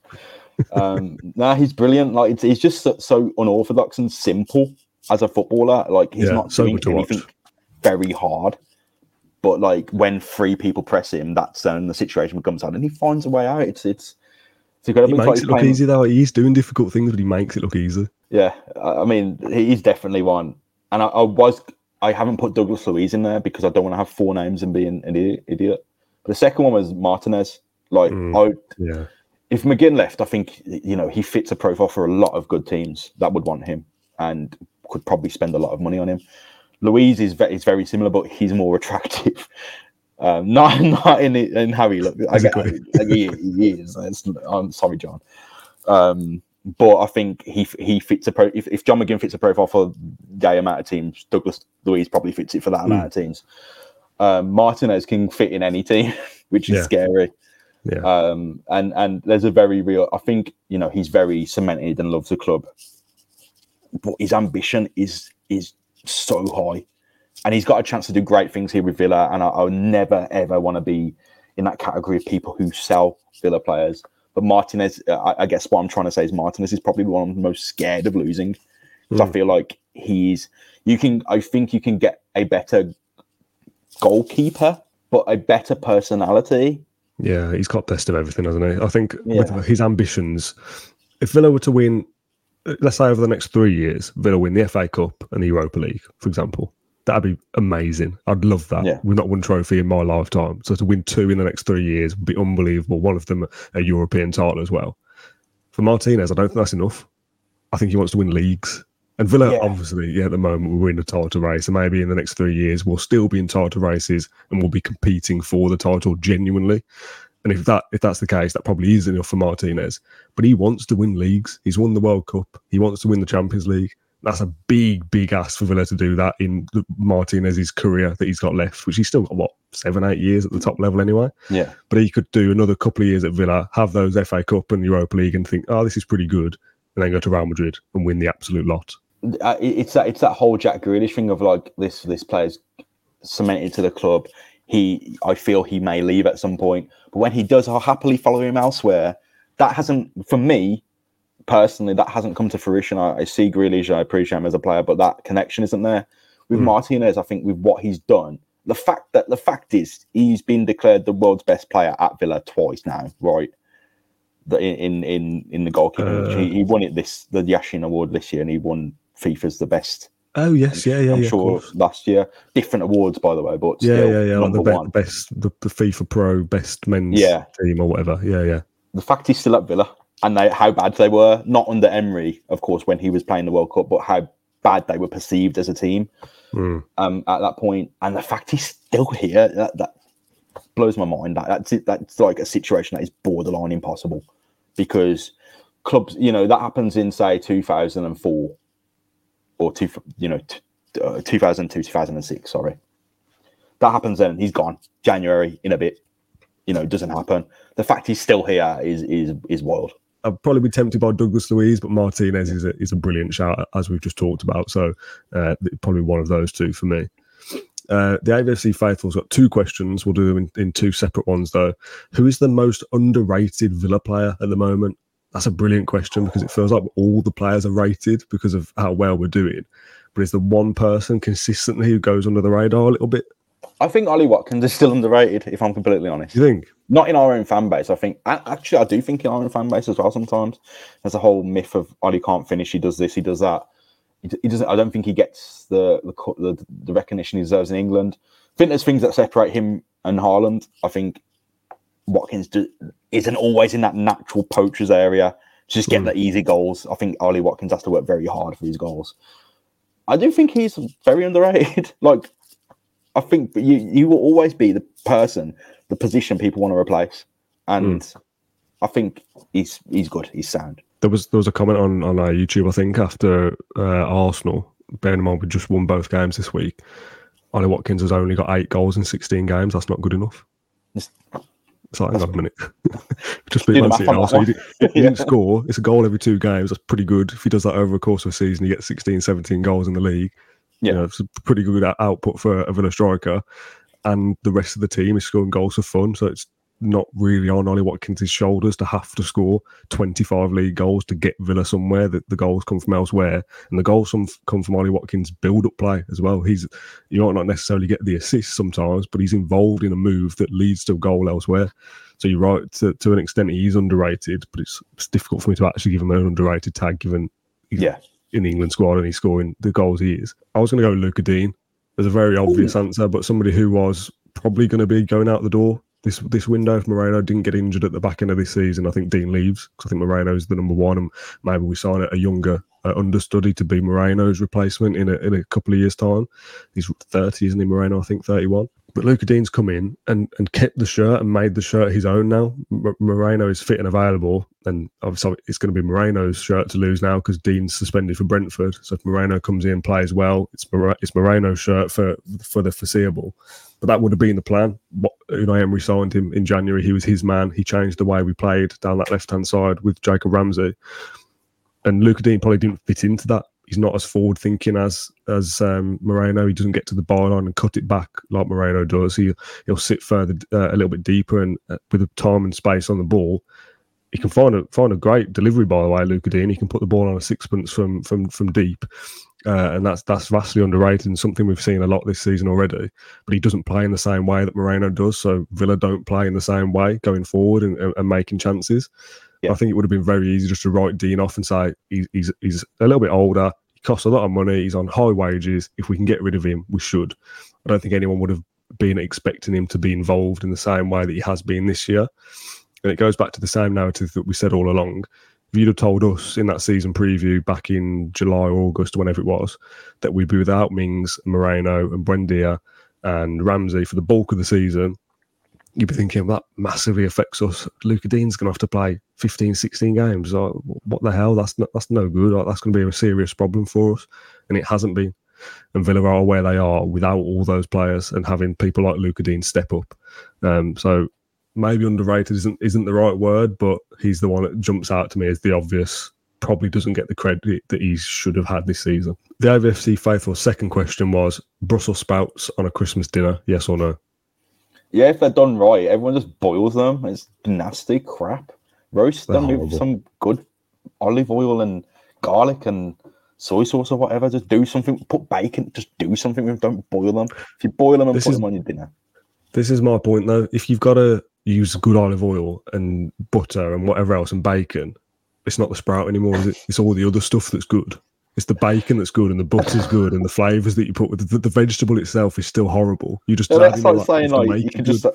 [SPEAKER 2] um, nah, he's brilliant. Like it's, he's just so, so unorthodox and simple as a footballer. Like he's
[SPEAKER 1] Yeah,
[SPEAKER 2] not
[SPEAKER 1] so
[SPEAKER 2] doing
[SPEAKER 1] good to watch.
[SPEAKER 2] Very hard. But like when three people press him, that's when the situation becomes hard, and he finds a way out. It's it's it's incredible.
[SPEAKER 1] He
[SPEAKER 2] like
[SPEAKER 1] makes it look
[SPEAKER 2] playing-
[SPEAKER 1] easy though. He's doing difficult things, but he makes it look easy.
[SPEAKER 2] Yeah, I mean, he's definitely one. And I, I was, I haven't put Douglas Luiz in there because I don't want to have four names and be an idiot. idiot. But the second one was Martinez. Like,
[SPEAKER 1] Mm.
[SPEAKER 2] I,
[SPEAKER 1] Yeah.
[SPEAKER 2] if McGinn left, I think you know he fits a profile for a lot of good teams that would want him and could probably spend a lot of money on him. Luiz is very, is very similar, but he's more attractive. Um, not not in it- in how he looks. I he, he is. It's, I'm sorry, John. Um, but I think he he fits a pro. If, if John McGinn fits a profile for the amount of teams, Douglas Luiz probably fits it for that amount of teams. Um, Martinez can fit in any team, which is
[SPEAKER 1] Yeah.
[SPEAKER 2] scary.
[SPEAKER 1] Yeah.
[SPEAKER 2] Um, and and there's a very real. I think you know he's very cemented and loves the club, but his ambition is is so high, and he's got a chance to do great things here with Villa. And I, I would never ever want to be in that category of people who sell Villa players. But Martinez, uh, I, I guess what I'm trying to say is Martinez is probably one of the most scared of losing. 'Cause I
[SPEAKER 1] Mm.
[SPEAKER 2] feel like he's. You can. I think you can get a better goalkeeper, but a better personality.
[SPEAKER 1] Yeah, he's got best of everything, hasn't he? I think
[SPEAKER 2] Yeah.
[SPEAKER 1] with his ambitions, if Villa were to win, let's say over the next three years, Villa win the FA Cup and the Europa League, for example, that'd be amazing. I'd love that.
[SPEAKER 2] Yeah.
[SPEAKER 1] We've not won a trophy in my lifetime, so to win two in the next three years would be unbelievable. One of them a European title as well. For Martinez, I don't think that's enough. I think he wants to win leagues. And Villa,
[SPEAKER 2] Yeah.
[SPEAKER 1] obviously, yeah, at the moment we're in a title race, and maybe in the next three years we'll still be in title races and we'll be competing for the title genuinely. And if that if that's the case, that probably is enough for Martinez. But he wants to win leagues. He's won the World Cup. He wants to win the Champions League. That's a big, big ask for Villa to do that in the- Martinez's career that he's got left, which he's still got what seven, eight years at the top level anyway.
[SPEAKER 2] Yeah.
[SPEAKER 1] But he could do another couple of years at Villa, have those FA Cup and Europa League, and think, oh, this is pretty good, and then go to Real Madrid and win the absolute lot.
[SPEAKER 2] uh, it's that it's that whole Jack Grealish thing of like this this player's cemented to the club. He, I feel he may leave at some point, but when he does, I'll happily follow him elsewhere. That hasn't, for me personally, that hasn't come to fruition. I, I see Grealish, I appreciate him as a player, but that connection isn't there. With
[SPEAKER 1] Mm.
[SPEAKER 2] Martinez, I think with what he's done, the fact that the fact is he's been declared the world's best player at Villa twice now, right? The, in in in the goalkeeping,
[SPEAKER 1] Uh,
[SPEAKER 2] he, he won it this the Yashin Award this year, and he won FIFA's the best.
[SPEAKER 1] Oh yes, yeah, yeah,
[SPEAKER 2] I'm
[SPEAKER 1] yeah.
[SPEAKER 2] sure last year, different awards by the way, but
[SPEAKER 1] Yeah,
[SPEAKER 2] still
[SPEAKER 1] yeah, yeah. Like the be-
[SPEAKER 2] one.
[SPEAKER 1] best, the, the FIFA Pro best men's
[SPEAKER 2] Yeah.
[SPEAKER 1] team or whatever. Yeah, yeah.
[SPEAKER 2] The fact he's still at Villa and they, how bad they were, not under Emery, of course, when he was playing the World Cup, but how bad they were perceived as a team
[SPEAKER 1] Mm.
[SPEAKER 2] um, at that point, and the fact he's still here, that, that blows my mind. That, that's it, that's like a situation that is borderline impossible because clubs, you know, that happens in say 2004 or two, you know, t- uh, 2002, 2006. Sorry, that happens then. He's gone January in a bit. You know, doesn't happen. The fact he's still here is is is wild.
[SPEAKER 1] I'd probably be tempted by Douglas Luiz, but Martinez is a, is a brilliant shout, as we've just talked about. So uh, probably one of those two for me. Uh, the AVFC Faithful's got two questions. We'll do them in, in two separate ones, though. Who is the most underrated Villa player at the moment? That's a brilliant question because it feels like all the players are rated because of how well we're doing. But is the one person consistently who goes under the radar a little bit?
[SPEAKER 2] I think Ollie Watkins is still underrated, if I'm completely honest.
[SPEAKER 1] You think?
[SPEAKER 2] not in our own fan base. I think actually I do think in our own fan base as well. Sometimes there's a whole myth of Ollie can't finish. He does this. He does that. He, he doesn't. I don't think he gets the the, the the recognition he deserves in England. I think there's things that separate him and Haaland. I think Watkins do, isn't always in that natural poachers area. To just get
[SPEAKER 1] Mm.
[SPEAKER 2] the easy goals. I think Ollie Watkins has to work very hard for his goals. I do think he's very underrated. like I think you you will always be the person, the position people want to replace, and I think he's he's good. He's sound.
[SPEAKER 1] There was there was a comment on on our YouTube, I think, after uh, Arsenal. Bearing in mind we just won both games this week. Ollie Watkins has only got eight goals in sixteen games. That's not good enough.
[SPEAKER 2] It's-
[SPEAKER 1] It's like, hang on a minute. just beat
[SPEAKER 2] the
[SPEAKER 1] Man City now, so he, didn't, he didn't score. It's a goal every two games. That's pretty good. If he does that over a course of a season, he gets 16, 17 goals in the league.
[SPEAKER 2] Yeah.
[SPEAKER 1] You know, it's a pretty good out- output for a Villa striker. And the rest of the team is scoring goals for fun. So it's not really on Ollie Watkins' shoulders to have to score 25 league goals to get Villa somewhere. That the goals come from elsewhere, and the goals come, come from Ollie Watkins' build-up play as well. He's you might not necessarily get the assist sometimes, but he's involved in a move that leads to a goal elsewhere. So you're right to, to an extent he's underrated, but it's, it's difficult for me to actually give him an underrated tag given
[SPEAKER 2] yeah
[SPEAKER 1] in the England squad and he's scoring the goals he is. I was going to go Lucas Digne. There's a very obvious Ooh. answer, but somebody who was probably going to be going out the door this this window if Moreno didn't get injured at the back end of this season. I think Digne leaves because I think Moreno is the number one, and maybe we sign a younger uh, understudy to be Moreno's replacement in a in a couple of years' time. He's thirty, isn't he? Moreno, I think thirty one. But Luca Digne's come in and, and kept the shirt and made the shirt his own now. M- Moreno is fit and available, and obviously it's going to be Moreno's shirt to lose now because Digne's suspended for Brentford. So if Moreno comes in plays well, it's Mor- it's Moreno's shirt for for the foreseeable. But that would have been the plan. What Unai Emery signed him in January. He was his man. He changed the way we played down that left hand side with Jacob Ramsey. And Lucas Digne probably didn't fit into that he's not as forward thinking as as um, Moreno. He doesn't get to the byline and cut it back like Moreno does. He he'll sit further uh, a little bit deeper and uh, with the time and space on the ball. He can find a find a great delivery by the way, Lucas Digne, He can put the ball on a sixpence from from from deep, uh, and that's that's vastly underrated and something we've seen a lot this season already. But he doesn't play in the same way that Moreno does. So Villa don't play in the same way going forward and, and, and making chances. Yeah. I think it would have been very easy just to write Digne off and say he's, he's, he's a little bit older. He costs a lot of money. He's on high wages. If we can get rid of him, we should. I don't think anyone would have been expecting him to be involved in the same way that he has been this year. And it goes back to the same narrative that we said all along. If you'd have told us in that season preview back in July, August, whenever it was, that we'd be without Mings, Moreno, and Buendia and Ramsey for the bulk of the season, you'd be thinking that massively affects us. Lucas Digne's going to have to play 15, 16 games. Like, what the hell? That's that's no good. Like, that's going to be a serious problem for us. And it hasn't been. And Villa are where they are without all those players and having people like Lucas Digne step up. Um, so maybe underrated isn't isn't the right word, but he's the one that jumps out to me as the obvious. Probably doesn't get the credit that he should have had this season. The AVFC faithful second question was Brussels sprouts on a Christmas dinner, yes or no?
[SPEAKER 2] Yeah, if they're done right, everyone just boils them. It's nasty crap. Roast them with some good olive oil and garlic and soy sauce or whatever. Just do something. Put bacon. Just do something with them. Don't boil them. If you boil them and this put is, them on your dinner.
[SPEAKER 1] This is my point though. If you've got to use good olive oil and butter and whatever else and bacon, it's not the sprout anymore, is it? It's all the other stuff that's good. It's the bacon that's good and the butter's good and the flavors that you put with the, the vegetable itself is still horrible. You just
[SPEAKER 2] well, that's like saying like you can just uh,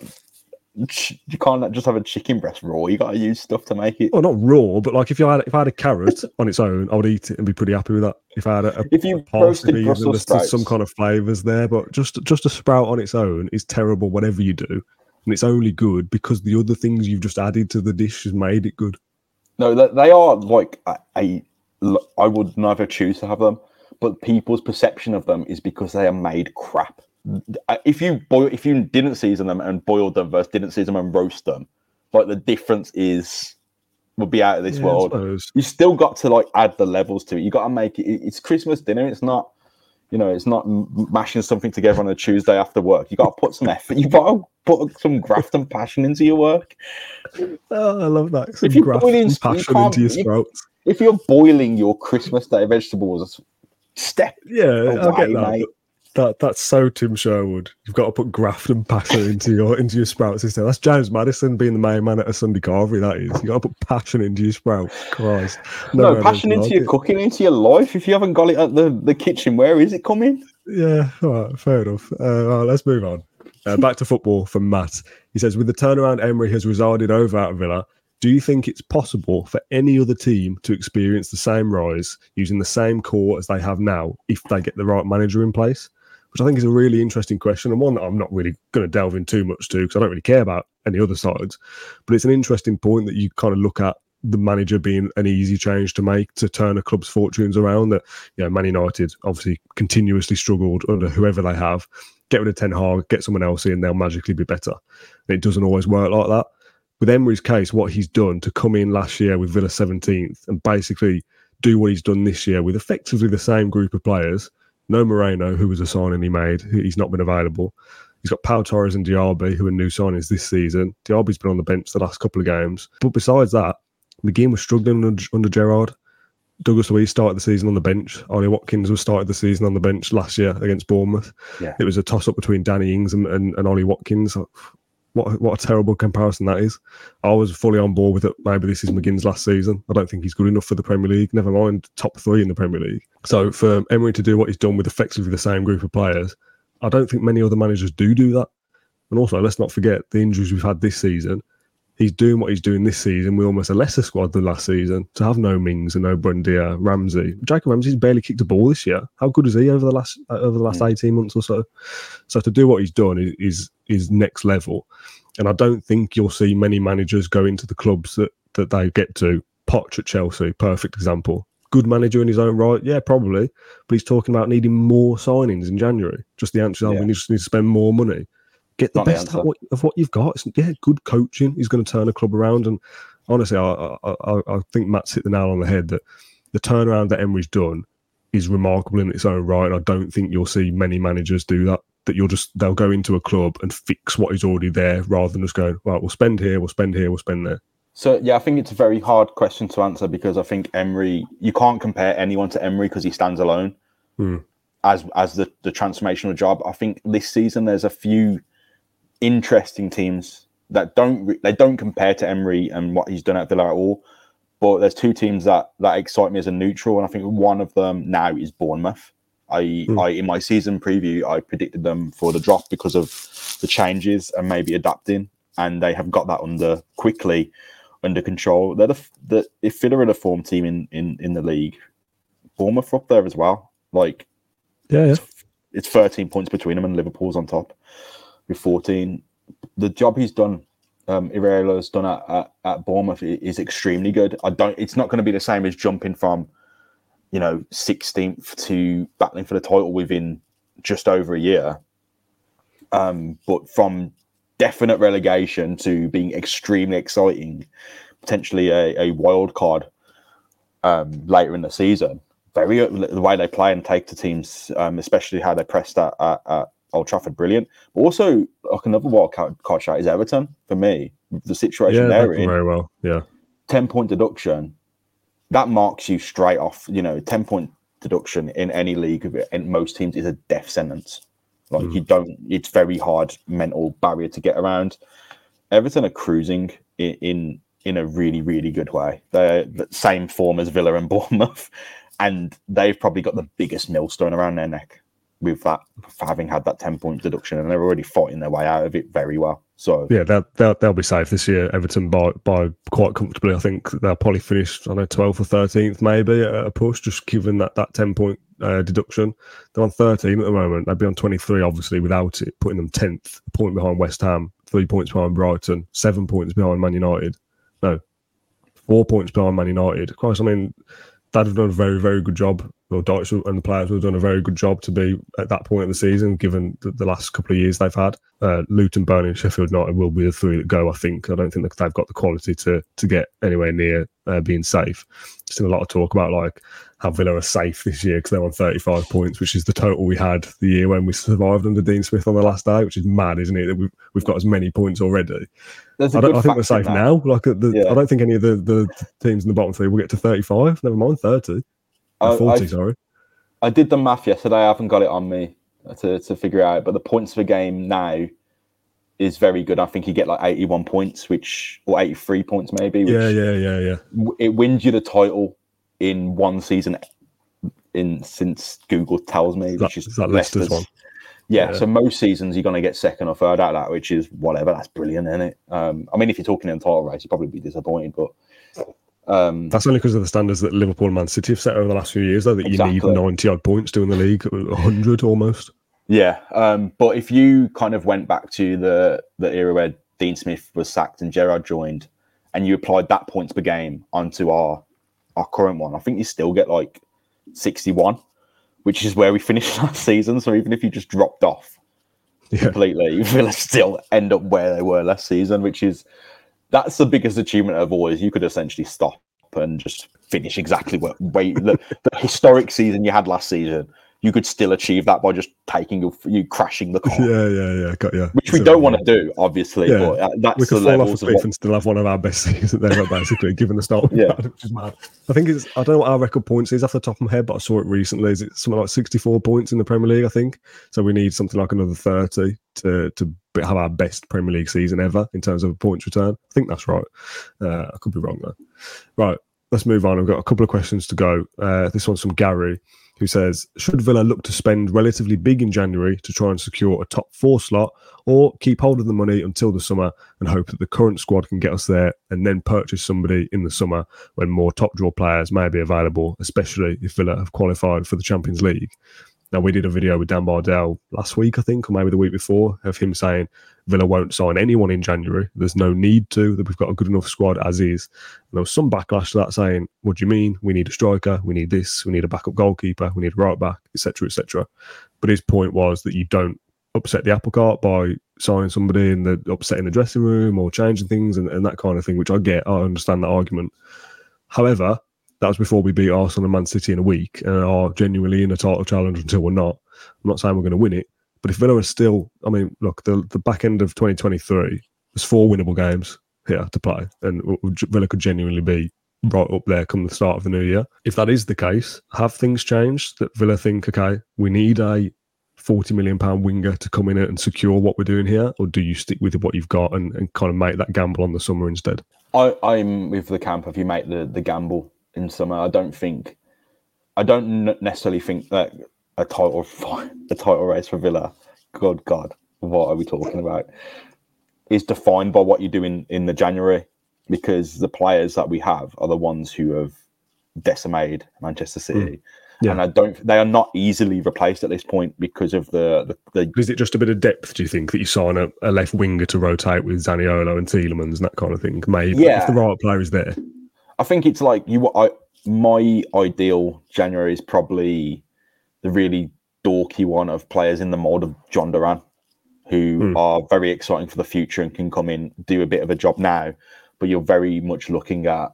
[SPEAKER 2] you can't just have a chicken breast raw. You got to use stuff to make it.
[SPEAKER 1] Well, not raw, but like if you had if I had a carrot on its own, I would eat it and be pretty happy with that. If I had a, a
[SPEAKER 2] if you roasted Brussels sprouts,
[SPEAKER 1] some kind of flavors there, but just just a sprout on its own is terrible. Whatever you do, and it's only good because the other things you've just added to the dish has made it good.
[SPEAKER 2] No, they are like a, a I would never choose to have them, but people's perception of them is because they are made crap. Uh, if you boil, if you didn't season them and boiled them versus didn't season them and roast them, like the difference is would be out of this yeah, world. You still got to like add the levels to it. You got to make it. It's Christmas dinner. It's not, you know, it's not mashing something together on a Tuesday after work. You got to put some effort. You got to put some graft and passion into your work.
[SPEAKER 1] Oh, I love that. Some if you graft and passion you into your sprouts
[SPEAKER 2] if you're boiling your Christmas Day vegetables, step
[SPEAKER 1] yeah, away, I get that. That that's so Tim Sherwood. You've got to put graft and passion into your into your sprouts instead. That's James Maddison being the main man at a Sunday carvery. That is. You got to put passion into your sprouts. Christ.
[SPEAKER 2] No, no passion into your it. cooking, into your life. If you haven't got it at the, the kitchen, where is it coming?
[SPEAKER 1] Yeah, all right, fair enough. Uh, let's move on. Uh, back to football from Matt. He says, with the turnaround Emery has resided over at Villa, do you think it's possible for any other team to experience the same rise using the same core as they have now if they get the right manager in place? Which I think is a really interesting question and one that I'm not really going to delve in too much to because I don't really care about any other sides. But it's an interesting point that you kind of look at the manager being an easy change to make to turn a club's fortunes around. That you know, Man United obviously continuously struggled under whoever they have. Get rid of Ten Hag, get someone else in, they'll magically be better. And it doesn't always work like that with Emery's case, what he's done to come in last year with Villa 17th and basically do what he's done this year with effectively the same group of players. No Moreno, who was a signing he made, he's not been available. He's got Pau Torres and Diaby, who are new signings this season. Diaby's been on the bench the last couple of games. But besides that, the game was struggling under, under Gerrard. Douglas Luiz started the season on the bench. Ollie Watkins was started the season on the bench last year against Bournemouth.
[SPEAKER 2] Yeah.
[SPEAKER 1] It was a toss up between Danny Ings and, and, and Ollie Watkins. What what a terrible comparison that is. I was fully on board with it. Maybe this is McGinn's last season. I don't think he's good enough for the Premier League. Never mind top three in the Premier League. So for Emery to do what he's done with effectively the same group of players, I don't think many other managers do do that. And also, let's not forget the injuries we've had this season. He's doing what he's doing this season with almost a lesser squad than last season. To have no Mings and no Buendia, Ramsey, Jacob Ramsey's barely kicked a ball this year. How good is he over the last uh, over the last eighteen months or so? So to do what he's done is, is is next level. And I don't think you'll see many managers go into the clubs that that they get to. Poch at Chelsea, perfect example. Good manager in his own right, yeah, probably. But he's talking about needing more signings in January. Just the answer is,
[SPEAKER 2] Yeah.
[SPEAKER 1] we just need to spend more money. Get the
[SPEAKER 2] Not
[SPEAKER 1] best
[SPEAKER 2] answer.
[SPEAKER 1] out what, of what you've got. It's, yeah, good coaching. He's going to turn a club around. And honestly, I, I, I, I think Matt's hit the nail on the head that the turnaround that Emery's done is remarkable in its own right. And I don't think you'll see many managers do that. That you'll just they'll go into a club and fix what is already there rather than just going, right, we'll spend here, we'll spend here, we'll spend there.
[SPEAKER 2] So yeah, I think it's a very hard question to answer because I think Emery, you can't compare anyone to Emery because he stands alone
[SPEAKER 1] Hmm.
[SPEAKER 2] as as the the transformational job. I think this season there's a few interesting teams that don't they don't compare to Emery and what he's done at Villa at all. But there's two teams that that excite me as a neutral, and I think one of them now is Bournemouth. I,
[SPEAKER 1] Hmm.
[SPEAKER 2] I in my season preview I predicted them for the drop because of the changes and maybe adapting, and they have got that under quickly under control. They're the, the if Villa are the form team in, in in the league, Bournemouth are up there as well. Like
[SPEAKER 1] Yeah, yeah.
[SPEAKER 2] it's 13 points between them and Liverpool's on top with 14. The job he's done, um, has done at, at, at Bournemouth is extremely good. I don't. It's not going to be the same as jumping from, you know, 16th to battling for the title within just over a year. Um, but from definite relegation to being extremely exciting, potentially a, a wild card um, later in the season. Very the way they play and take to teams, um, especially how they pressed at, at, at Old Trafford, brilliant. But also, like another wild card, shot is Everton for me. The situation
[SPEAKER 1] Yeah,
[SPEAKER 2] they're in,
[SPEAKER 1] very well. Yeah.
[SPEAKER 2] 10 point deduction, that marks you straight off. You know, 10 point deduction in any league of in most teams is a death sentence. Like
[SPEAKER 1] Mm.
[SPEAKER 2] you don't, it's very hard mental barrier to get around. Everton are cruising in in, in a really, really good way. They're the same form as Villa and Bournemouth, and they've probably got the biggest millstone around their neck with that having had that 10 point deduction, and they're already fighting their way out of it very well. So
[SPEAKER 1] Yeah, they'll, they'll, they'll be safe this year. Everton by by quite comfortably. I think they'll probably finish, don't know, 12th or 13th maybe at a push, just given that, that 10 point uh, deduction. They're on 13 at the moment. They'd be on 23, obviously, without it, putting them 10th, a point behind West Ham, three points behind Brighton, seven points behind Man United. No, four points behind Man United. Christ, I mean, they'd have done a very, very good job. Well, Dyche and the players have done a very good job to be at that point of the season, given the, the last couple of years they've had. Uh, Luton, Burnley, and Sheffield United will be the three that go. I think. I don't think they've got the quality to to get anywhere near uh, being safe. Seen a lot of talk about like how Villa are safe this year because they're on 35 points, which is the total we had the year when we survived under Dean Smith on the last day, which is mad, isn't it? That we've, we've got as many points already.
[SPEAKER 2] There's a
[SPEAKER 1] I, don't,
[SPEAKER 2] good
[SPEAKER 1] I think we're safe now. Like the,
[SPEAKER 2] Yeah.
[SPEAKER 1] I don't think any of the, the teams in the bottom three will get to 35. Never mind 30. Uh,
[SPEAKER 2] I-
[SPEAKER 1] 40,
[SPEAKER 2] I-
[SPEAKER 1] sorry.
[SPEAKER 2] I did the math yesterday. I haven't got it on me to, to figure out, but the points per game now is very good. I think you get like 81 points, which or 83 points maybe. Which
[SPEAKER 1] Yeah, yeah, yeah, yeah.
[SPEAKER 2] w- It wins you the title in one season in since Google tells me, which is
[SPEAKER 1] is that Leicester's one?
[SPEAKER 2] Yeah,
[SPEAKER 1] Yeah.
[SPEAKER 2] so most seasons you're going to get second or third out of that, which is whatever. That's brilliant, isn't it? Um, I mean, if you're talking in the title race, you'd probably be disappointed, but um,
[SPEAKER 1] That's only because of the standards that Liverpool and Man City have set over the last few years, though, that you
[SPEAKER 2] Exactly.
[SPEAKER 1] need 90 odd points to win the league, 100 almost.
[SPEAKER 2] Yeah, um, but if you kind of went back to the the era where Dean Smith was sacked and Gerrard joined, and you applied that points per game onto our our current one, I think you still get like sixty one, which is where we finished last season. So even if you just dropped off
[SPEAKER 1] Yeah.
[SPEAKER 2] completely, Villa still end up where they were last season, which is that's the biggest achievement of all. Is you could essentially stop and just finish exactly what wait the, the historic season you had last season you could still achieve that by just taking your you crashing the car.
[SPEAKER 1] Yeah, yeah, yeah. Got yeah.
[SPEAKER 2] Which we don't want to do, obviously. Yeah. But uh, that's
[SPEAKER 1] we could
[SPEAKER 2] the
[SPEAKER 1] fall off a
[SPEAKER 2] of
[SPEAKER 1] cliff
[SPEAKER 2] what,
[SPEAKER 1] and still have one of our best seasons ever, basically, given the start.
[SPEAKER 2] Yeah.
[SPEAKER 1] which is mad. I think it's. I don't know what our record points is off the top of my head, but I saw it recently. Is it something like sixty-four points in the Premier League? I think. So we need something like another thirty to to have our best Premier League season ever in terms of points return. I think that's right. Uh, I could be wrong though. Right. Let's move on. I've got a couple of questions to go. Uh, this one's from Gary who says, Should Villa look to spend relatively big in January to try and secure a top four slot, or keep hold of the money until the summer and hope that the current squad can get us there and then purchase somebody in the summer when more top draw players may be available, especially if Villa have qualified for the Champions League? Now, we did a video with Dan Bardell last week, I think, or maybe the week before, of him saying Villa won't sign anyone in January. There's no need to, that we've got a good enough squad as is. And there was some backlash to that saying, What do you mean? We need a striker, we need this, we need a backup goalkeeper, we need a right back, etc., etc. But his point was that you don't upset the apple cart by signing somebody and the upsetting the dressing room or changing things and, and that kind of thing, which I get. I understand that argument. However, that was before we beat Arsenal and Man City in a week and are genuinely in a title challenge until we're not. I'm not saying we're going to win it, but if Villa are still, I mean, look, the, the back end of 2023, there's four winnable games here to play, and Villa could genuinely be right up there come the start of the new year. If that is the case, have things changed that Villa think, okay, we need a 40 million pound winger to come in and secure what we're doing here, or do you stick with what you've got and, and kind of make that gamble on the summer instead?
[SPEAKER 2] I, I'm with the camp. If you make the the gamble in summer, I don't think, I don't necessarily think that a title fight, a title race for Villa, good God, what are we talking about? Is defined by what you do in in the January, because the players that we have are the ones who have decimated Manchester hmm. City.
[SPEAKER 1] Yeah.
[SPEAKER 2] And I don't. They are not easily replaced at this point because of the the, the
[SPEAKER 1] Is it just a bit of depth, do you think, that you sign a, a left winger to rotate with Zaniolo and Tielemans and that kind of thing? Maybe
[SPEAKER 2] Yeah.
[SPEAKER 1] if the right player is there.
[SPEAKER 2] I think it's like you. I my ideal January is probably the really dorky one of players in the mold of Jhon Duran, who
[SPEAKER 1] Hmm.
[SPEAKER 2] are very exciting for the future and can come in do a bit of a job now, but you're very much looking at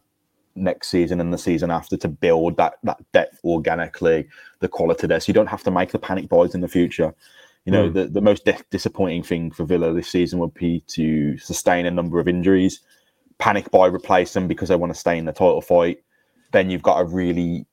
[SPEAKER 2] next season and the season after to build that that depth organically, the quality there. So you don't have to make the panic buys in the future. You know,
[SPEAKER 1] Hmm.
[SPEAKER 2] the, the most di- disappointing thing for Villa this season would be to sustain a number of injuries, panic buy, replace them because they want to stay in the title fight. Then you've got a really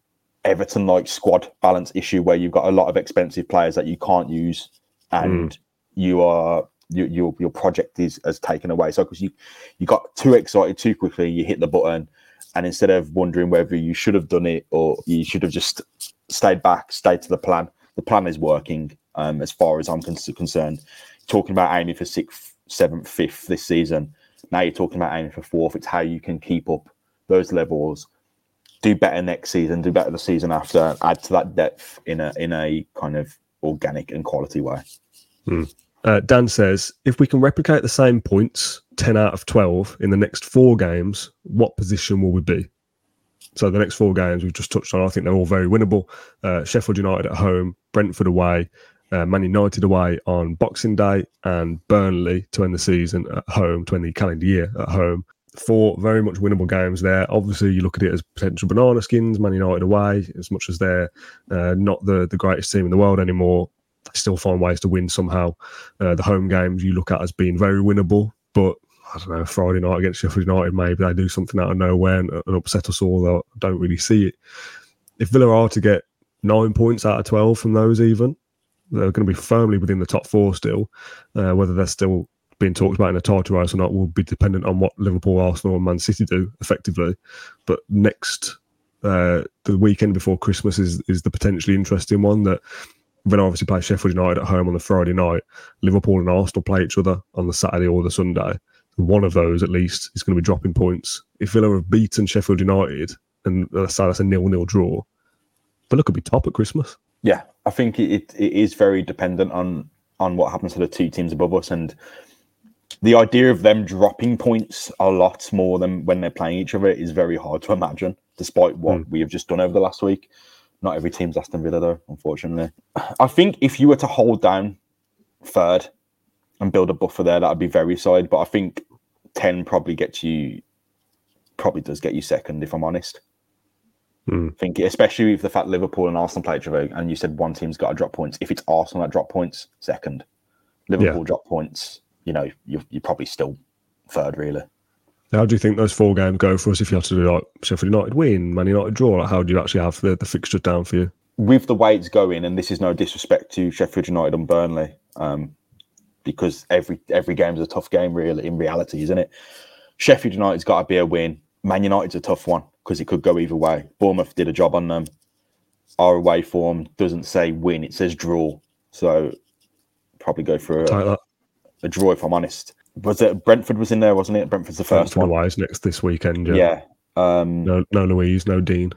[SPEAKER 2] Everton like squad balance issue where you've got a lot of expensive players that you can't use and you are you, your your project is has taken away. So because you you got too excited too quickly, you hit the button, and instead of wondering whether you should have done it or you should have just stayed back, stayed to the plan. The plan is working um, as far as I'm con- concerned. Talking about aiming for sixth, seventh, fifth this season. Now you're talking about aiming for fourth. It's how you can keep up those levels, do better next season, do better the season after, add to that depth in a in a kind of organic and quality way.
[SPEAKER 1] Uh, Dan says, if we can replicate the same points, 10 out of 12, in the next four games, what position will we be? So the next four games we've just touched on, I think they're all very winnable. Uh, Sheffield United at home, Brentford away, uh, Man United away on Boxing Day, and Burnley to end the season at home, to end the calendar year at home. Four very much winnable games there. Obviously, you look at it as potential banana skins. Man United away, as much as they're uh, not the, the greatest team in the world anymore, they still find ways to win somehow. Uh, the home games you look at as being very winnable, but I don't know, Friday night against Sheffield United, maybe they do something out of nowhere and, and upset us all. though I don't really see it. If Villa are to get nine points out of 12 from those, even, they're going to be firmly within the top four still. Uh, whether they're still being talked about in a title race or not will be dependent on what Liverpool, Arsenal, and Man City do effectively. But next, uh, the weekend before Christmas is is the potentially interesting one that Villa obviously play Sheffield United at home on the Friday night. Liverpool and Arsenal play each other on the Saturday or the Sunday. One of those, at least, is going to be dropping points. If Villa have beaten Sheffield United, and let's say that's a nil-nil draw, Villa could be top at Christmas.
[SPEAKER 2] Yeah, I think it, it is very dependent on on what happens to the two teams above us, and the idea of them dropping points a lot more than when they're playing each other is very hard to imagine, despite what we have just done over the last week. Not every team's Aston Villa, though, unfortunately. I think if you were to hold down third and build a buffer there, that would be very solid. But I think ten probably gets you, probably does get you second, if I'm honest.
[SPEAKER 1] Hmm.
[SPEAKER 2] I think, especially with the fact Liverpool and Arsenal play each other, and you said one team's got to drop points. If it's Arsenal that drop points, second. Liverpool drop points, you know, you're, you're probably still third, really.
[SPEAKER 1] How do you think those four games go for us if you have to do like Sheffield United win, Man United draw? Like how do you actually have the, the fixtures down for you?
[SPEAKER 2] With the way it's going, and this is no disrespect to Sheffield United and Burnley, um, because every every game is a tough game, really, in reality, isn't it? Sheffield United's got to be a win. Man United's a tough one because it could go either way. Bournemouth did a job on them. Our away form doesn't say win, it says draw. So probably go for a, a draw if I'm honest. Was it Brentford was in there, wasn't it? Brentford's the first
[SPEAKER 1] Brentford
[SPEAKER 2] one.
[SPEAKER 1] Next this weekend. Yeah.
[SPEAKER 2] Yeah. Um,
[SPEAKER 1] No, no Luiz, no Digne.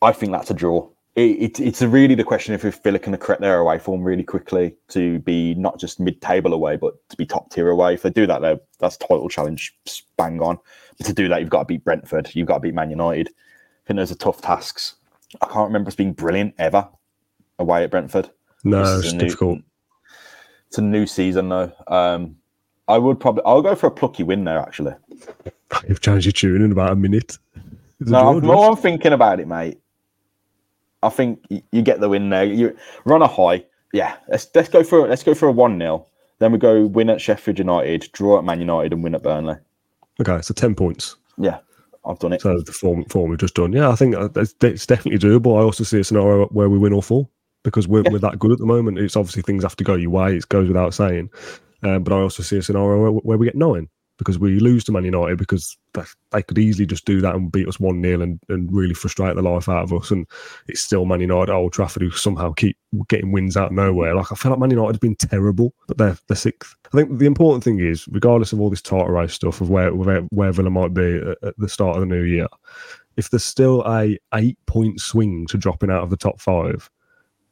[SPEAKER 2] I think that's a draw. It, it, it's really the question if Villa can correct their away form really quickly to be not just mid-table away, but to be top tier away. If they do that, though, that's title challenge bang on. But to do that, you've got to beat Brentford. You've got to beat Man United. I think those are tough tasks. I can't remember us being brilliant ever away at Brentford.
[SPEAKER 1] No, it's
[SPEAKER 2] new-
[SPEAKER 1] difficult.
[SPEAKER 2] It's a new season though. Um, I would probably I'll go for a plucky win there actually.
[SPEAKER 1] You've changed your tune in about a minute. It's
[SPEAKER 2] No,
[SPEAKER 1] draw,
[SPEAKER 2] I'm, more I'm thinking about it, mate. I think y- you get the win there. You run a high. Yeah, let's let's go for let's go for a one 0 Then we go win at Sheffield United, draw at Man United, and win at Burnley.
[SPEAKER 1] Okay, so ten points.
[SPEAKER 2] Yeah, I've done it.
[SPEAKER 1] So the form form we've just done. Yeah, I think uh, it's definitely doable. I also see a scenario where we win all four because we're, we're that good at the moment. It's obviously things have to go your way. It goes without saying. Um, but I also see a scenario where, where we get nine because we lose to Man United because they, could easily just do that and beat us 1 0 and, and really frustrate the life out of us. And it's still Man United at Old Trafford who somehow keep getting wins out of nowhere. Like, I feel like Man United have been terrible, but they're, they're sixth. I think the important thing is, regardless of all this title race stuff of where, where, where Villa might be at, at the start of the new year, if there's still a eight point swing to dropping out of the top five,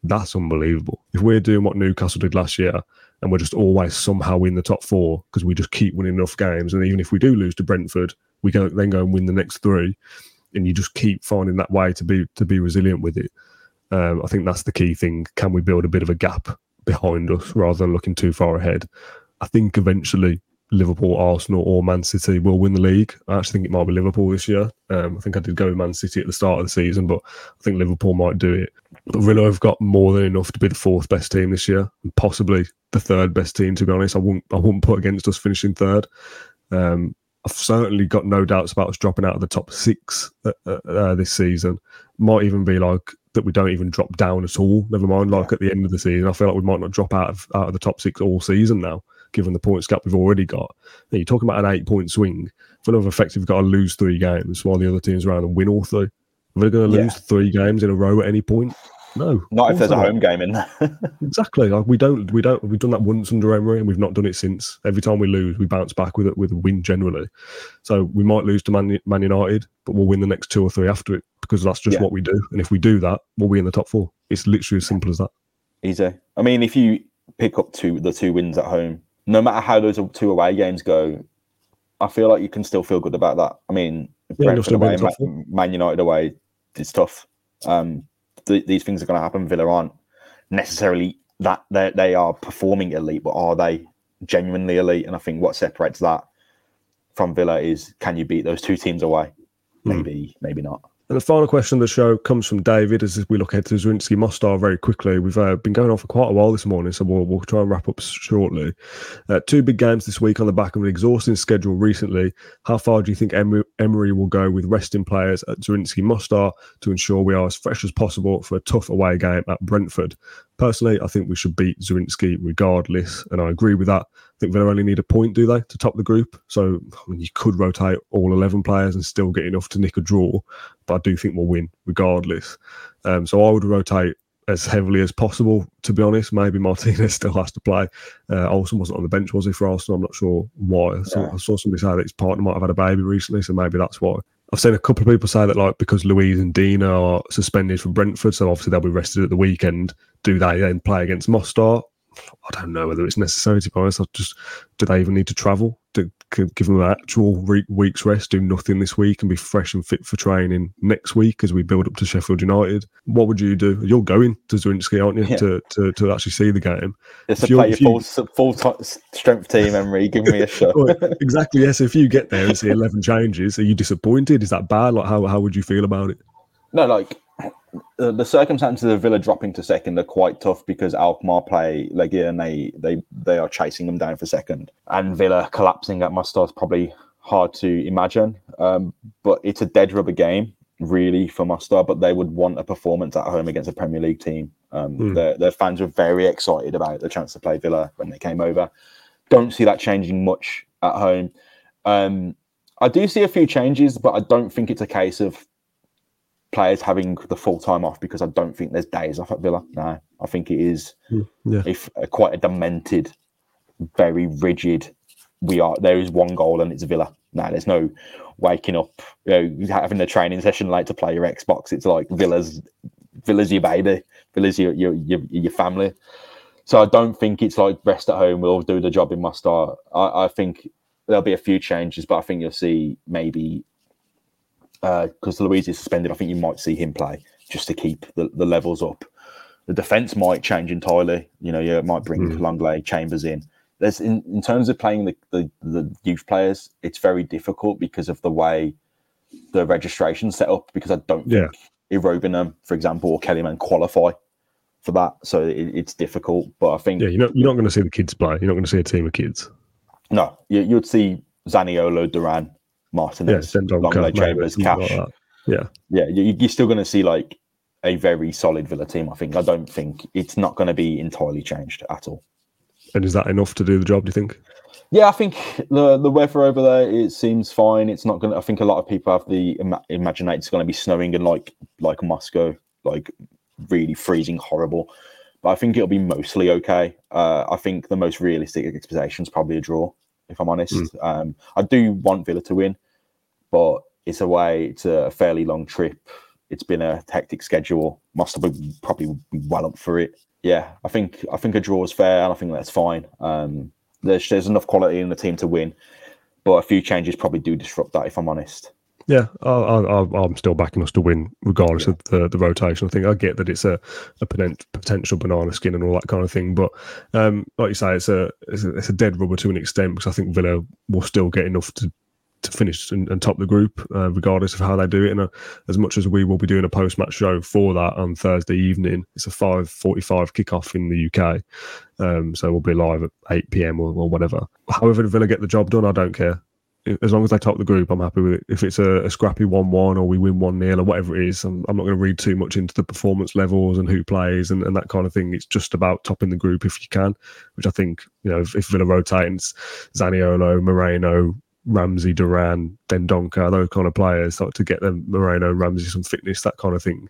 [SPEAKER 1] that's unbelievable. If we're doing what Newcastle did last year and we're just always somehow in the top four because we just keep winning enough games, and even if we do lose to Brentford, we go then go and win the next three, and you just keep finding that way to be to be resilient with it. Um, I think that's the key thing. Can we build a bit of a gap behind us rather than looking too far ahead? I think eventually Liverpool, Arsenal, or Man City will win the league. I actually think it might be Liverpool this year. Um, I think I did go with Man City at the start of the season, but I think Liverpool might do it. Villa have got more than enough to be the fourth best team this year, and possibly the third best team. To be honest, I wouldn't I wouldn't put against us finishing third. Um, I've certainly got no doubts about us dropping out of the top six uh, uh, uh, this season. Might even be like that we don't even drop down at all. Never mind, like at the end of the season, I feel like we might not drop out of out of the top six all season now, given the points gap we've already got. Now, you're talking about an eight point swing. Effect, we've got to lose three games while the other teams around and win all three. We're going to
[SPEAKER 2] Yeah.
[SPEAKER 1] lose three games in a row at any point. No,
[SPEAKER 2] Not if there's a home game in there.
[SPEAKER 1] Exactly. Like we don't, we don't, we've done that once under Emery, and we've not done it since. Every time we lose, we bounce back with it with a win generally. So we might lose to Man, Man United, but we'll win the next two or three after it because that's just
[SPEAKER 2] Yeah.
[SPEAKER 1] what we do. And if we do that, we'll be in the top four. It's literally as simple as that.
[SPEAKER 2] Easy. I mean, if you pick up two the two wins at home, no matter how those two away games go, I feel like you can still feel good about that. I mean,
[SPEAKER 1] Yeah, you'll
[SPEAKER 2] Brentford
[SPEAKER 1] still be in
[SPEAKER 2] away, Man, Man United away, it's tough. Um, th- these things are going to happen. Villa aren't necessarily that they they are performing elite, but are they genuinely elite? And I think what separates that from Villa is can you beat those two teams away?
[SPEAKER 1] Hmm.
[SPEAKER 2] Maybe, maybe not.
[SPEAKER 1] And the final question of the show comes from David as we look ahead to Zrinjski Mostar very quickly. We've uh, been going on for quite a while this morning, so we'll, we'll try and wrap up shortly. Uh, two big games this week on the back of an exhausting schedule recently. How far do you think Emery, Emery will go with resting players at Zrinjski Mostar to ensure we are as fresh as possible for a tough away game at Brentford? Personally, I think we should beat Zrinjski regardless, and I agree with that. Think Villa only need a point, do they, to top the group? So I mean, you could rotate all 11 players and still get enough to nick a draw but I do think we'll win regardless. Um, so I would rotate as heavily as possible. To be honest, maybe Martinez still has to play. Uh, Olsen wasn't on the bench, was he for Arsenal? I'm not sure why. I saw,
[SPEAKER 2] Yeah.
[SPEAKER 1] I saw somebody say that his partner might have had a baby recently, so maybe that's why. I've seen a couple of people say that like because Luiz and Digne are suspended from Brentford, so obviously they'll be rested at the weekend. Do they then play against Mostar? I don't know whether it's necessary to be honest. I just do they even need to travel? To, give them an actual re- week's rest, do nothing this week, and be fresh and fit for training next week as we build up to Sheffield United. What would you do? You're going to Zrinjski, aren't you,
[SPEAKER 2] Yeah.
[SPEAKER 1] to, to to actually see the game?
[SPEAKER 2] Just
[SPEAKER 1] If
[SPEAKER 2] to
[SPEAKER 1] you're-
[SPEAKER 2] play your
[SPEAKER 1] you-
[SPEAKER 2] full full ti- strength team, Emery, give me a shot.
[SPEAKER 1] Well, exactly. Yes. If you get there and see eleven changes, are you disappointed? Is that bad? Like how how would you feel about it?
[SPEAKER 2] No, like the, the circumstances of Villa dropping to second are quite tough because Alkmaar play Legia and they they they are chasing them down for second, and Villa collapsing at Mostar is probably hard to imagine. Um, but it's a dead rubber game really for Mostar, but they would want a performance at home against a Premier League team. Um, mm. their, their fans were very excited about the chance to play Villa when they came over. Don't see that changing much at home. Um, I do see a few changes, but I don't think it's a case of players having the full time off because I don't think there's days off at Villa. No, I think it is
[SPEAKER 1] hmm, yeah.
[SPEAKER 2] if uh, quite a demented, very rigid. We are there is one goal and it's Villa. No, there's no waking up, you know, having a training session late to play your Xbox. It's like Villa's Villa's your baby, Villa's your your your, your family. So I don't think it's like rest at home. We'll do the job in Mostar. I, I think there'll be a few changes, but I think you'll see maybe because uh, Luiz is suspended, I think you might see him play just to keep the, the levels up. The defense might change entirely. You know, you might bring mm. Lenglet, Chambers in. There's in, in terms of playing the, the, the youth players, it's very difficult because of the way the registration set up. Because I don't
[SPEAKER 1] yeah.
[SPEAKER 2] think Iroegbunam, for example, or Kellyman qualify for that, so it, it's difficult. But I think
[SPEAKER 1] yeah, you're not you're not going to see the kids play. You're not going to see a team of kids.
[SPEAKER 2] No, you, you'd see Zaniolo, Duran, Martinez, yeah, Lenglet, Chambers, Cash. Like
[SPEAKER 1] yeah,
[SPEAKER 2] yeah, you're still going to see like a very solid Villa team. I think. I don't think it's not going to be entirely changed at all.
[SPEAKER 1] And is that enough to do the job? Do you think?
[SPEAKER 2] Yeah, I think the the weather over there it seems fine. It's not going. to I think a lot of people have the Im- imagine it's going to be snowing and like like Moscow, like really freezing, horrible. But I think it'll be mostly okay. Uh, I think the most realistic expectation is probably a draw if I'm honest. Mm. Um, I do want Villa to win, but it's away. It's a fairly long trip. It's been a hectic schedule. Must have been probably be well up for it. Yeah, I think I think a draw is fair, and I think that's fine. Um, there's there's enough quality in the team to win, but a few changes probably do disrupt that. If I'm honest.
[SPEAKER 1] Yeah, I, am still backing us to win, regardless yeah. of the, the rotation. I think I get that it's a, a potential banana skin and all that kind of thing, but um, like you say, it's a, it's a, it's a dead rubber to an extent because I think Villa will still get enough to to finish and, and top the group, uh, regardless of how they do it. And uh, as much as we will be doing a post match show for that on Thursday evening, it's a five forty-five kickoff in the UK, um, so we'll be live at eight pm or, or whatever. However, Villa get the job done, I don't care as long as they top the group, I'm happy with it. If it's a, a scrappy 1 1 or we win 1 0 or whatever it is, I'm, I'm not going to read too much into the performance levels and who plays and, and that kind of thing. It's just about topping the group if you can, which I think, you know, if, if Villa rotates Zaniolo, Moreno, Ramsey, Duran, Dendoncker, those kind of players, like to get them, Moreno, Ramsey, some fitness, that kind of thing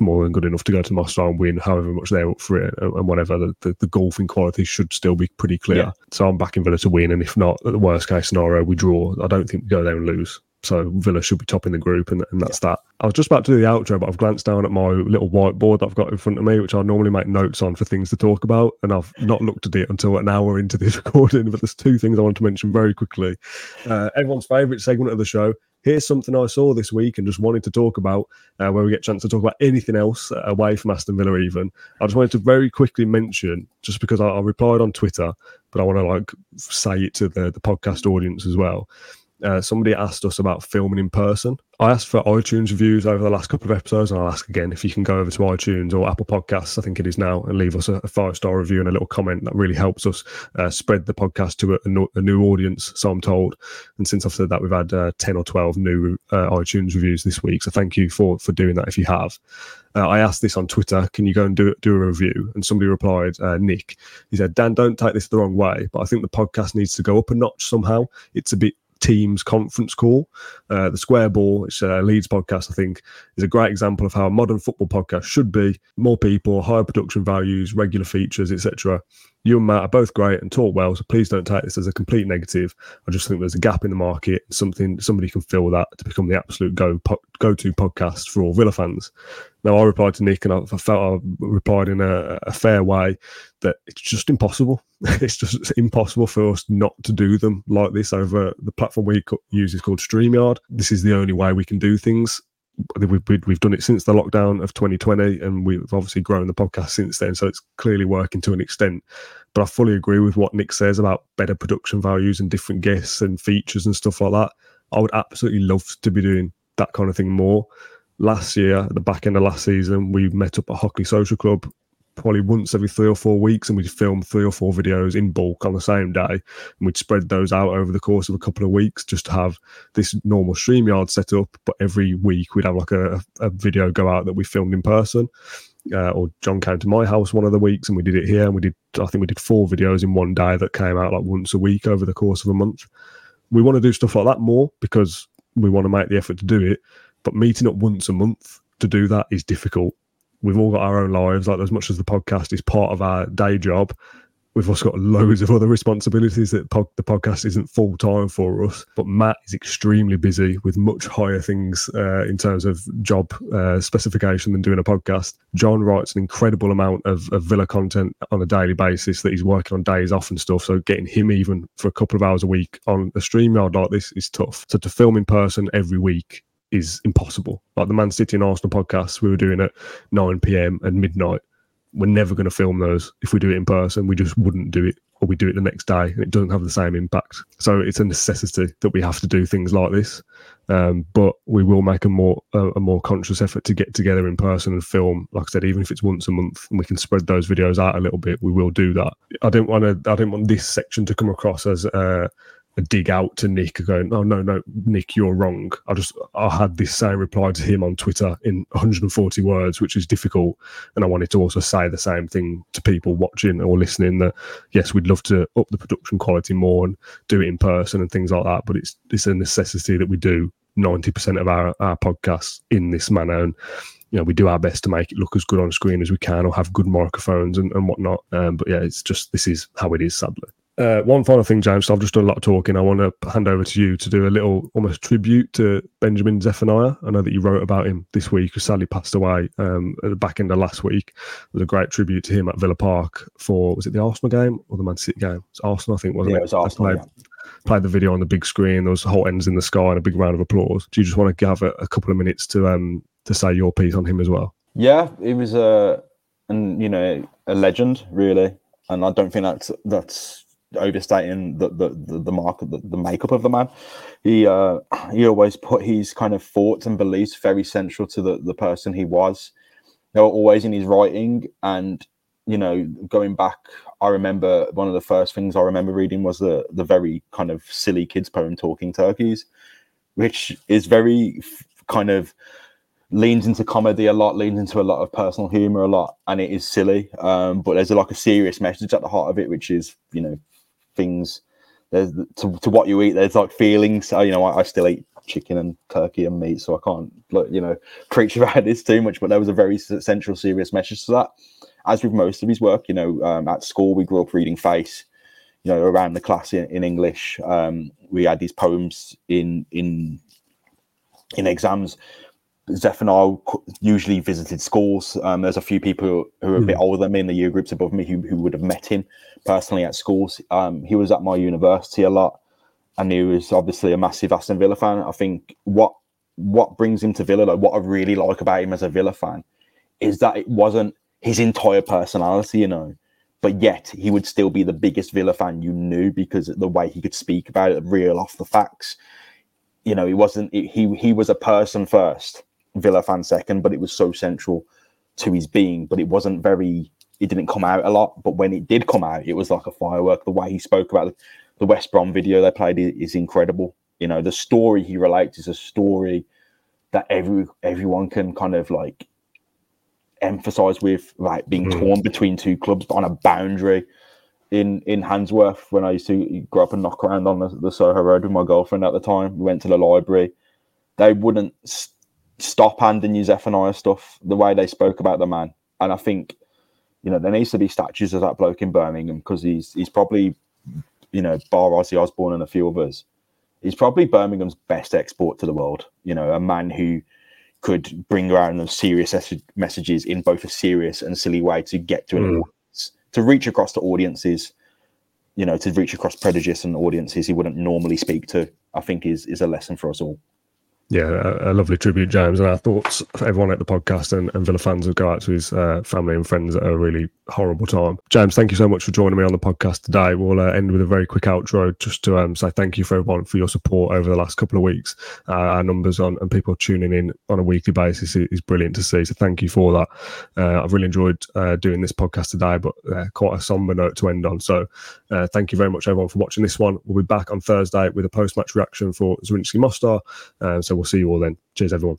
[SPEAKER 1] more than good enough to go to Mostar and win however much they're up for it and whatever. The, the, the golfing quality should still be pretty clear. Yeah. So I'm backing Villa to win. And if not, the worst case scenario, we draw. I don't think we go there and lose. So Villa should be topping the group, and, and that's yeah. that. I was just about to do the outro, but I've glanced down at my little whiteboard that I've got in front of me, which I normally make notes on for things to talk about, and I've not looked at it until an hour into this recording. But there's two things I want to mention very quickly. Uh, everyone's favourite segment of the show, here's something I saw this week and just wanted to talk about, uh, where we get a chance to talk about anything else uh, away from Aston Villa. Even I just wanted to very quickly mention, just because I, I replied on Twitter, but I want to like say it to the the podcast audience as well uh, somebody asked us about filming in person. I asked for iTunes reviews over the last couple of episodes, and I'll ask again if you can go over to iTunes or Apple Podcasts, I think it is now, and leave us a, a five star review and a little comment. That really helps us uh, spread the podcast to a, a, new audience, so I'm told. And since I've said that, we've had uh, 10 or 12 new uh, iTunes reviews this week. So thank you for, for doing that if you have. Uh, I asked this on Twitter, can you go and do, do a review? And somebody replied, uh, Nick, he said, Dan, don't take this the wrong way, but I think the podcast needs to go up a notch somehow. It's a bit Teams conference call. Uh, the Square Ball, it's a Leeds podcast, I think, is a great example of how a modern football podcast should be. More people, higher production values, regular features, etc. You and Matt are both great and talk well, so please don't take this as a complete negative. I just think there's a gap in the market, something somebody can fill that to become the absolute go go to podcast for all Villa fans. Now, I replied to Nick, and I, felt I replied in a, a fair way that it's just impossible. it's just impossible for us not to do them like this over the platform we use is called StreamYard. This is the only way we can do things. We've, we've done it since the lockdown of 2020, and we've obviously grown the podcast since then. So it's clearly working to an extent. But I fully agree with what Nick says about better production values and different guests and features and stuff like that. I would absolutely love to be doing that kind of thing more. Last year, at the back end of last season, we met up at Hockley Social Club probably once every three or four weeks and we'd film three or four videos in bulk on the same day. And we'd spread those out over the course of a couple of weeks just to have this normal StreamYard set up. But every week we'd have like a, a video go out that we filmed in person. Uh, or John came to my house one of the weeks and we did it here and we did I think we did four videos in one day that came out like once a week over the course of a month. We want to do stuff like that more because we want to make the effort to do it but meeting up once a month to do that is difficult we've all got our own lives. Like as much as the podcast is part of our day job, we've also got loads of other responsibilities that the podcast isn't full time for us. But Matt is extremely busy with much higher things uh, in terms of job uh, specification than doing a podcast. John writes an incredible amount of, of Villa content on a daily basis that he's working on days off and stuff. So getting him even for a couple of hours a week on a StreamYard like this is tough. So to film in person every week is impossible. Like the Man City and Arsenal podcasts we were doing at 9 p.m. and midnight. We're never going to film those if we do it in person. We just wouldn't do it, or we do it the next day, and it doesn't have the same impact. So it's a necessity that we have to do things like this. Um, but we will make a more a, a, more conscious effort to get together in person and film. Like I said, even if it's once a month, and we can spread those videos out a little bit, we will do that. I don't want to. I don't want this section to come across as. Uh, dig out to Nick going, oh no, no, Nick, you're wrong. I just I had this same reply to him on Twitter in 140 words, which is difficult. And I wanted to also say the same thing to people watching or listening that yes, we'd love to up the production quality more and do it in person and things like that. But it's it's a necessity that we do 90% of our, our podcasts in this manner. And you know, we do our best to make it look as good on screen as we can or have good microphones and, and whatnot. Um, but yeah, it's just this is how it is, sadly. Uh, one final thing, James. So I've just done a lot of talking. I want to hand over to you to do a little almost tribute to Benjamin Zephaniah. I know that you wrote about him this week, who sadly passed away um, at the back end of last week. It was a great tribute to him at Villa Park for, was it the Arsenal game or the Man City game? It's Arsenal, I think, wasn't
[SPEAKER 2] yeah,
[SPEAKER 1] it?
[SPEAKER 2] it was Arsenal,
[SPEAKER 1] played, yeah. played, the video on the big screen. There was whole ends in the sky and a big round of applause. Do you just want to have a, a couple of minutes to um, to say your piece on him as well?
[SPEAKER 2] Yeah, he was a, and you know, a legend, really. And I don't think that's that's overstating the the the, the mark the, the makeup of the man. He uh he always put his kind of thoughts and beliefs very central to the the person he was. They were always in his writing and you know going back I remember one of the first things I remember reading was the the very kind of silly kids poem talking turkeys which is very kind of leans into comedy a lot, leans into a lot of personal humor a lot, and it is silly. Um, but there's a, like a serious message at the heart of it, which is you know things. There's to, to what you eat. There's like feelings. you know, I, I, still eat chicken and turkey and meat, so I can't you know preach about this too much. But there was a very central, serious message to that. As with most of his work, you know, um, at school we grew up reading Face. You know, around the class in, in English, um, we had these poems in in in exams Zephaniah usually visited schools. Um, there's a few people who, are a mm. bit older than me in the year groups above me who, who would have met him personally at schools. Um, he was at my university a lot, and he was obviously a massive Aston Villa fan. I think what what brings him to Villa, like what I really like about him as a Villa fan, is that it wasn't his entire personality, you know, but yet he would still be the biggest Villa fan you knew because the way he could speak about it, reel off the facts. You know, he wasn't he he was a person first Villa fan second, but it was so central to his being. But it wasn't very. It didn't come out a lot, but when it did come out, it was like a firework. The way he spoke about the West Brom video they played is incredible. You know, the story he relates is a story that every everyone can kind of like emphasize with, like being mm. torn between two clubs on a boundary. In in Handsworth, when I used to grow up and knock around on the, the Soho Road with my girlfriend at the time, we went to the library. They wouldn't stop handing you Zephaniah stuff, the way they spoke about the man. And I think, you know, there needs to be statues of that bloke in Birmingham because he's he's probably, you know, bar Ozzy Osbourne and a few others, he's probably Birmingham's best export to the world. You know, a man who could bring around those serious messages in both a serious and silly way to get to an mm. audience, to reach across to audiences, you know, to reach across prejudice and audiences he wouldn't normally speak to. I think is is a lesson for us all.
[SPEAKER 1] Yeah, a, a, lovely tribute, James. And our thoughts for everyone at the podcast and, and Villa fans would go out to his uh, family and friends at a really horrible time. James, thank you so much for joining me on the podcast today. We'll uh, end with a very quick outro just to um, say thank you for everyone for your support over the last couple of weeks. Uh, our numbers on and people tuning in on a weekly basis is, is brilliant to see. So thank you for that. Uh, I've really enjoyed uh, doing this podcast today, but uh, quite a somber note to end on. So thank you very much, everyone, for watching this one. We'll be back on Thursday with a post match reaction for Zrinjski Mostar. so we'll see you all then. Cheers, everyone.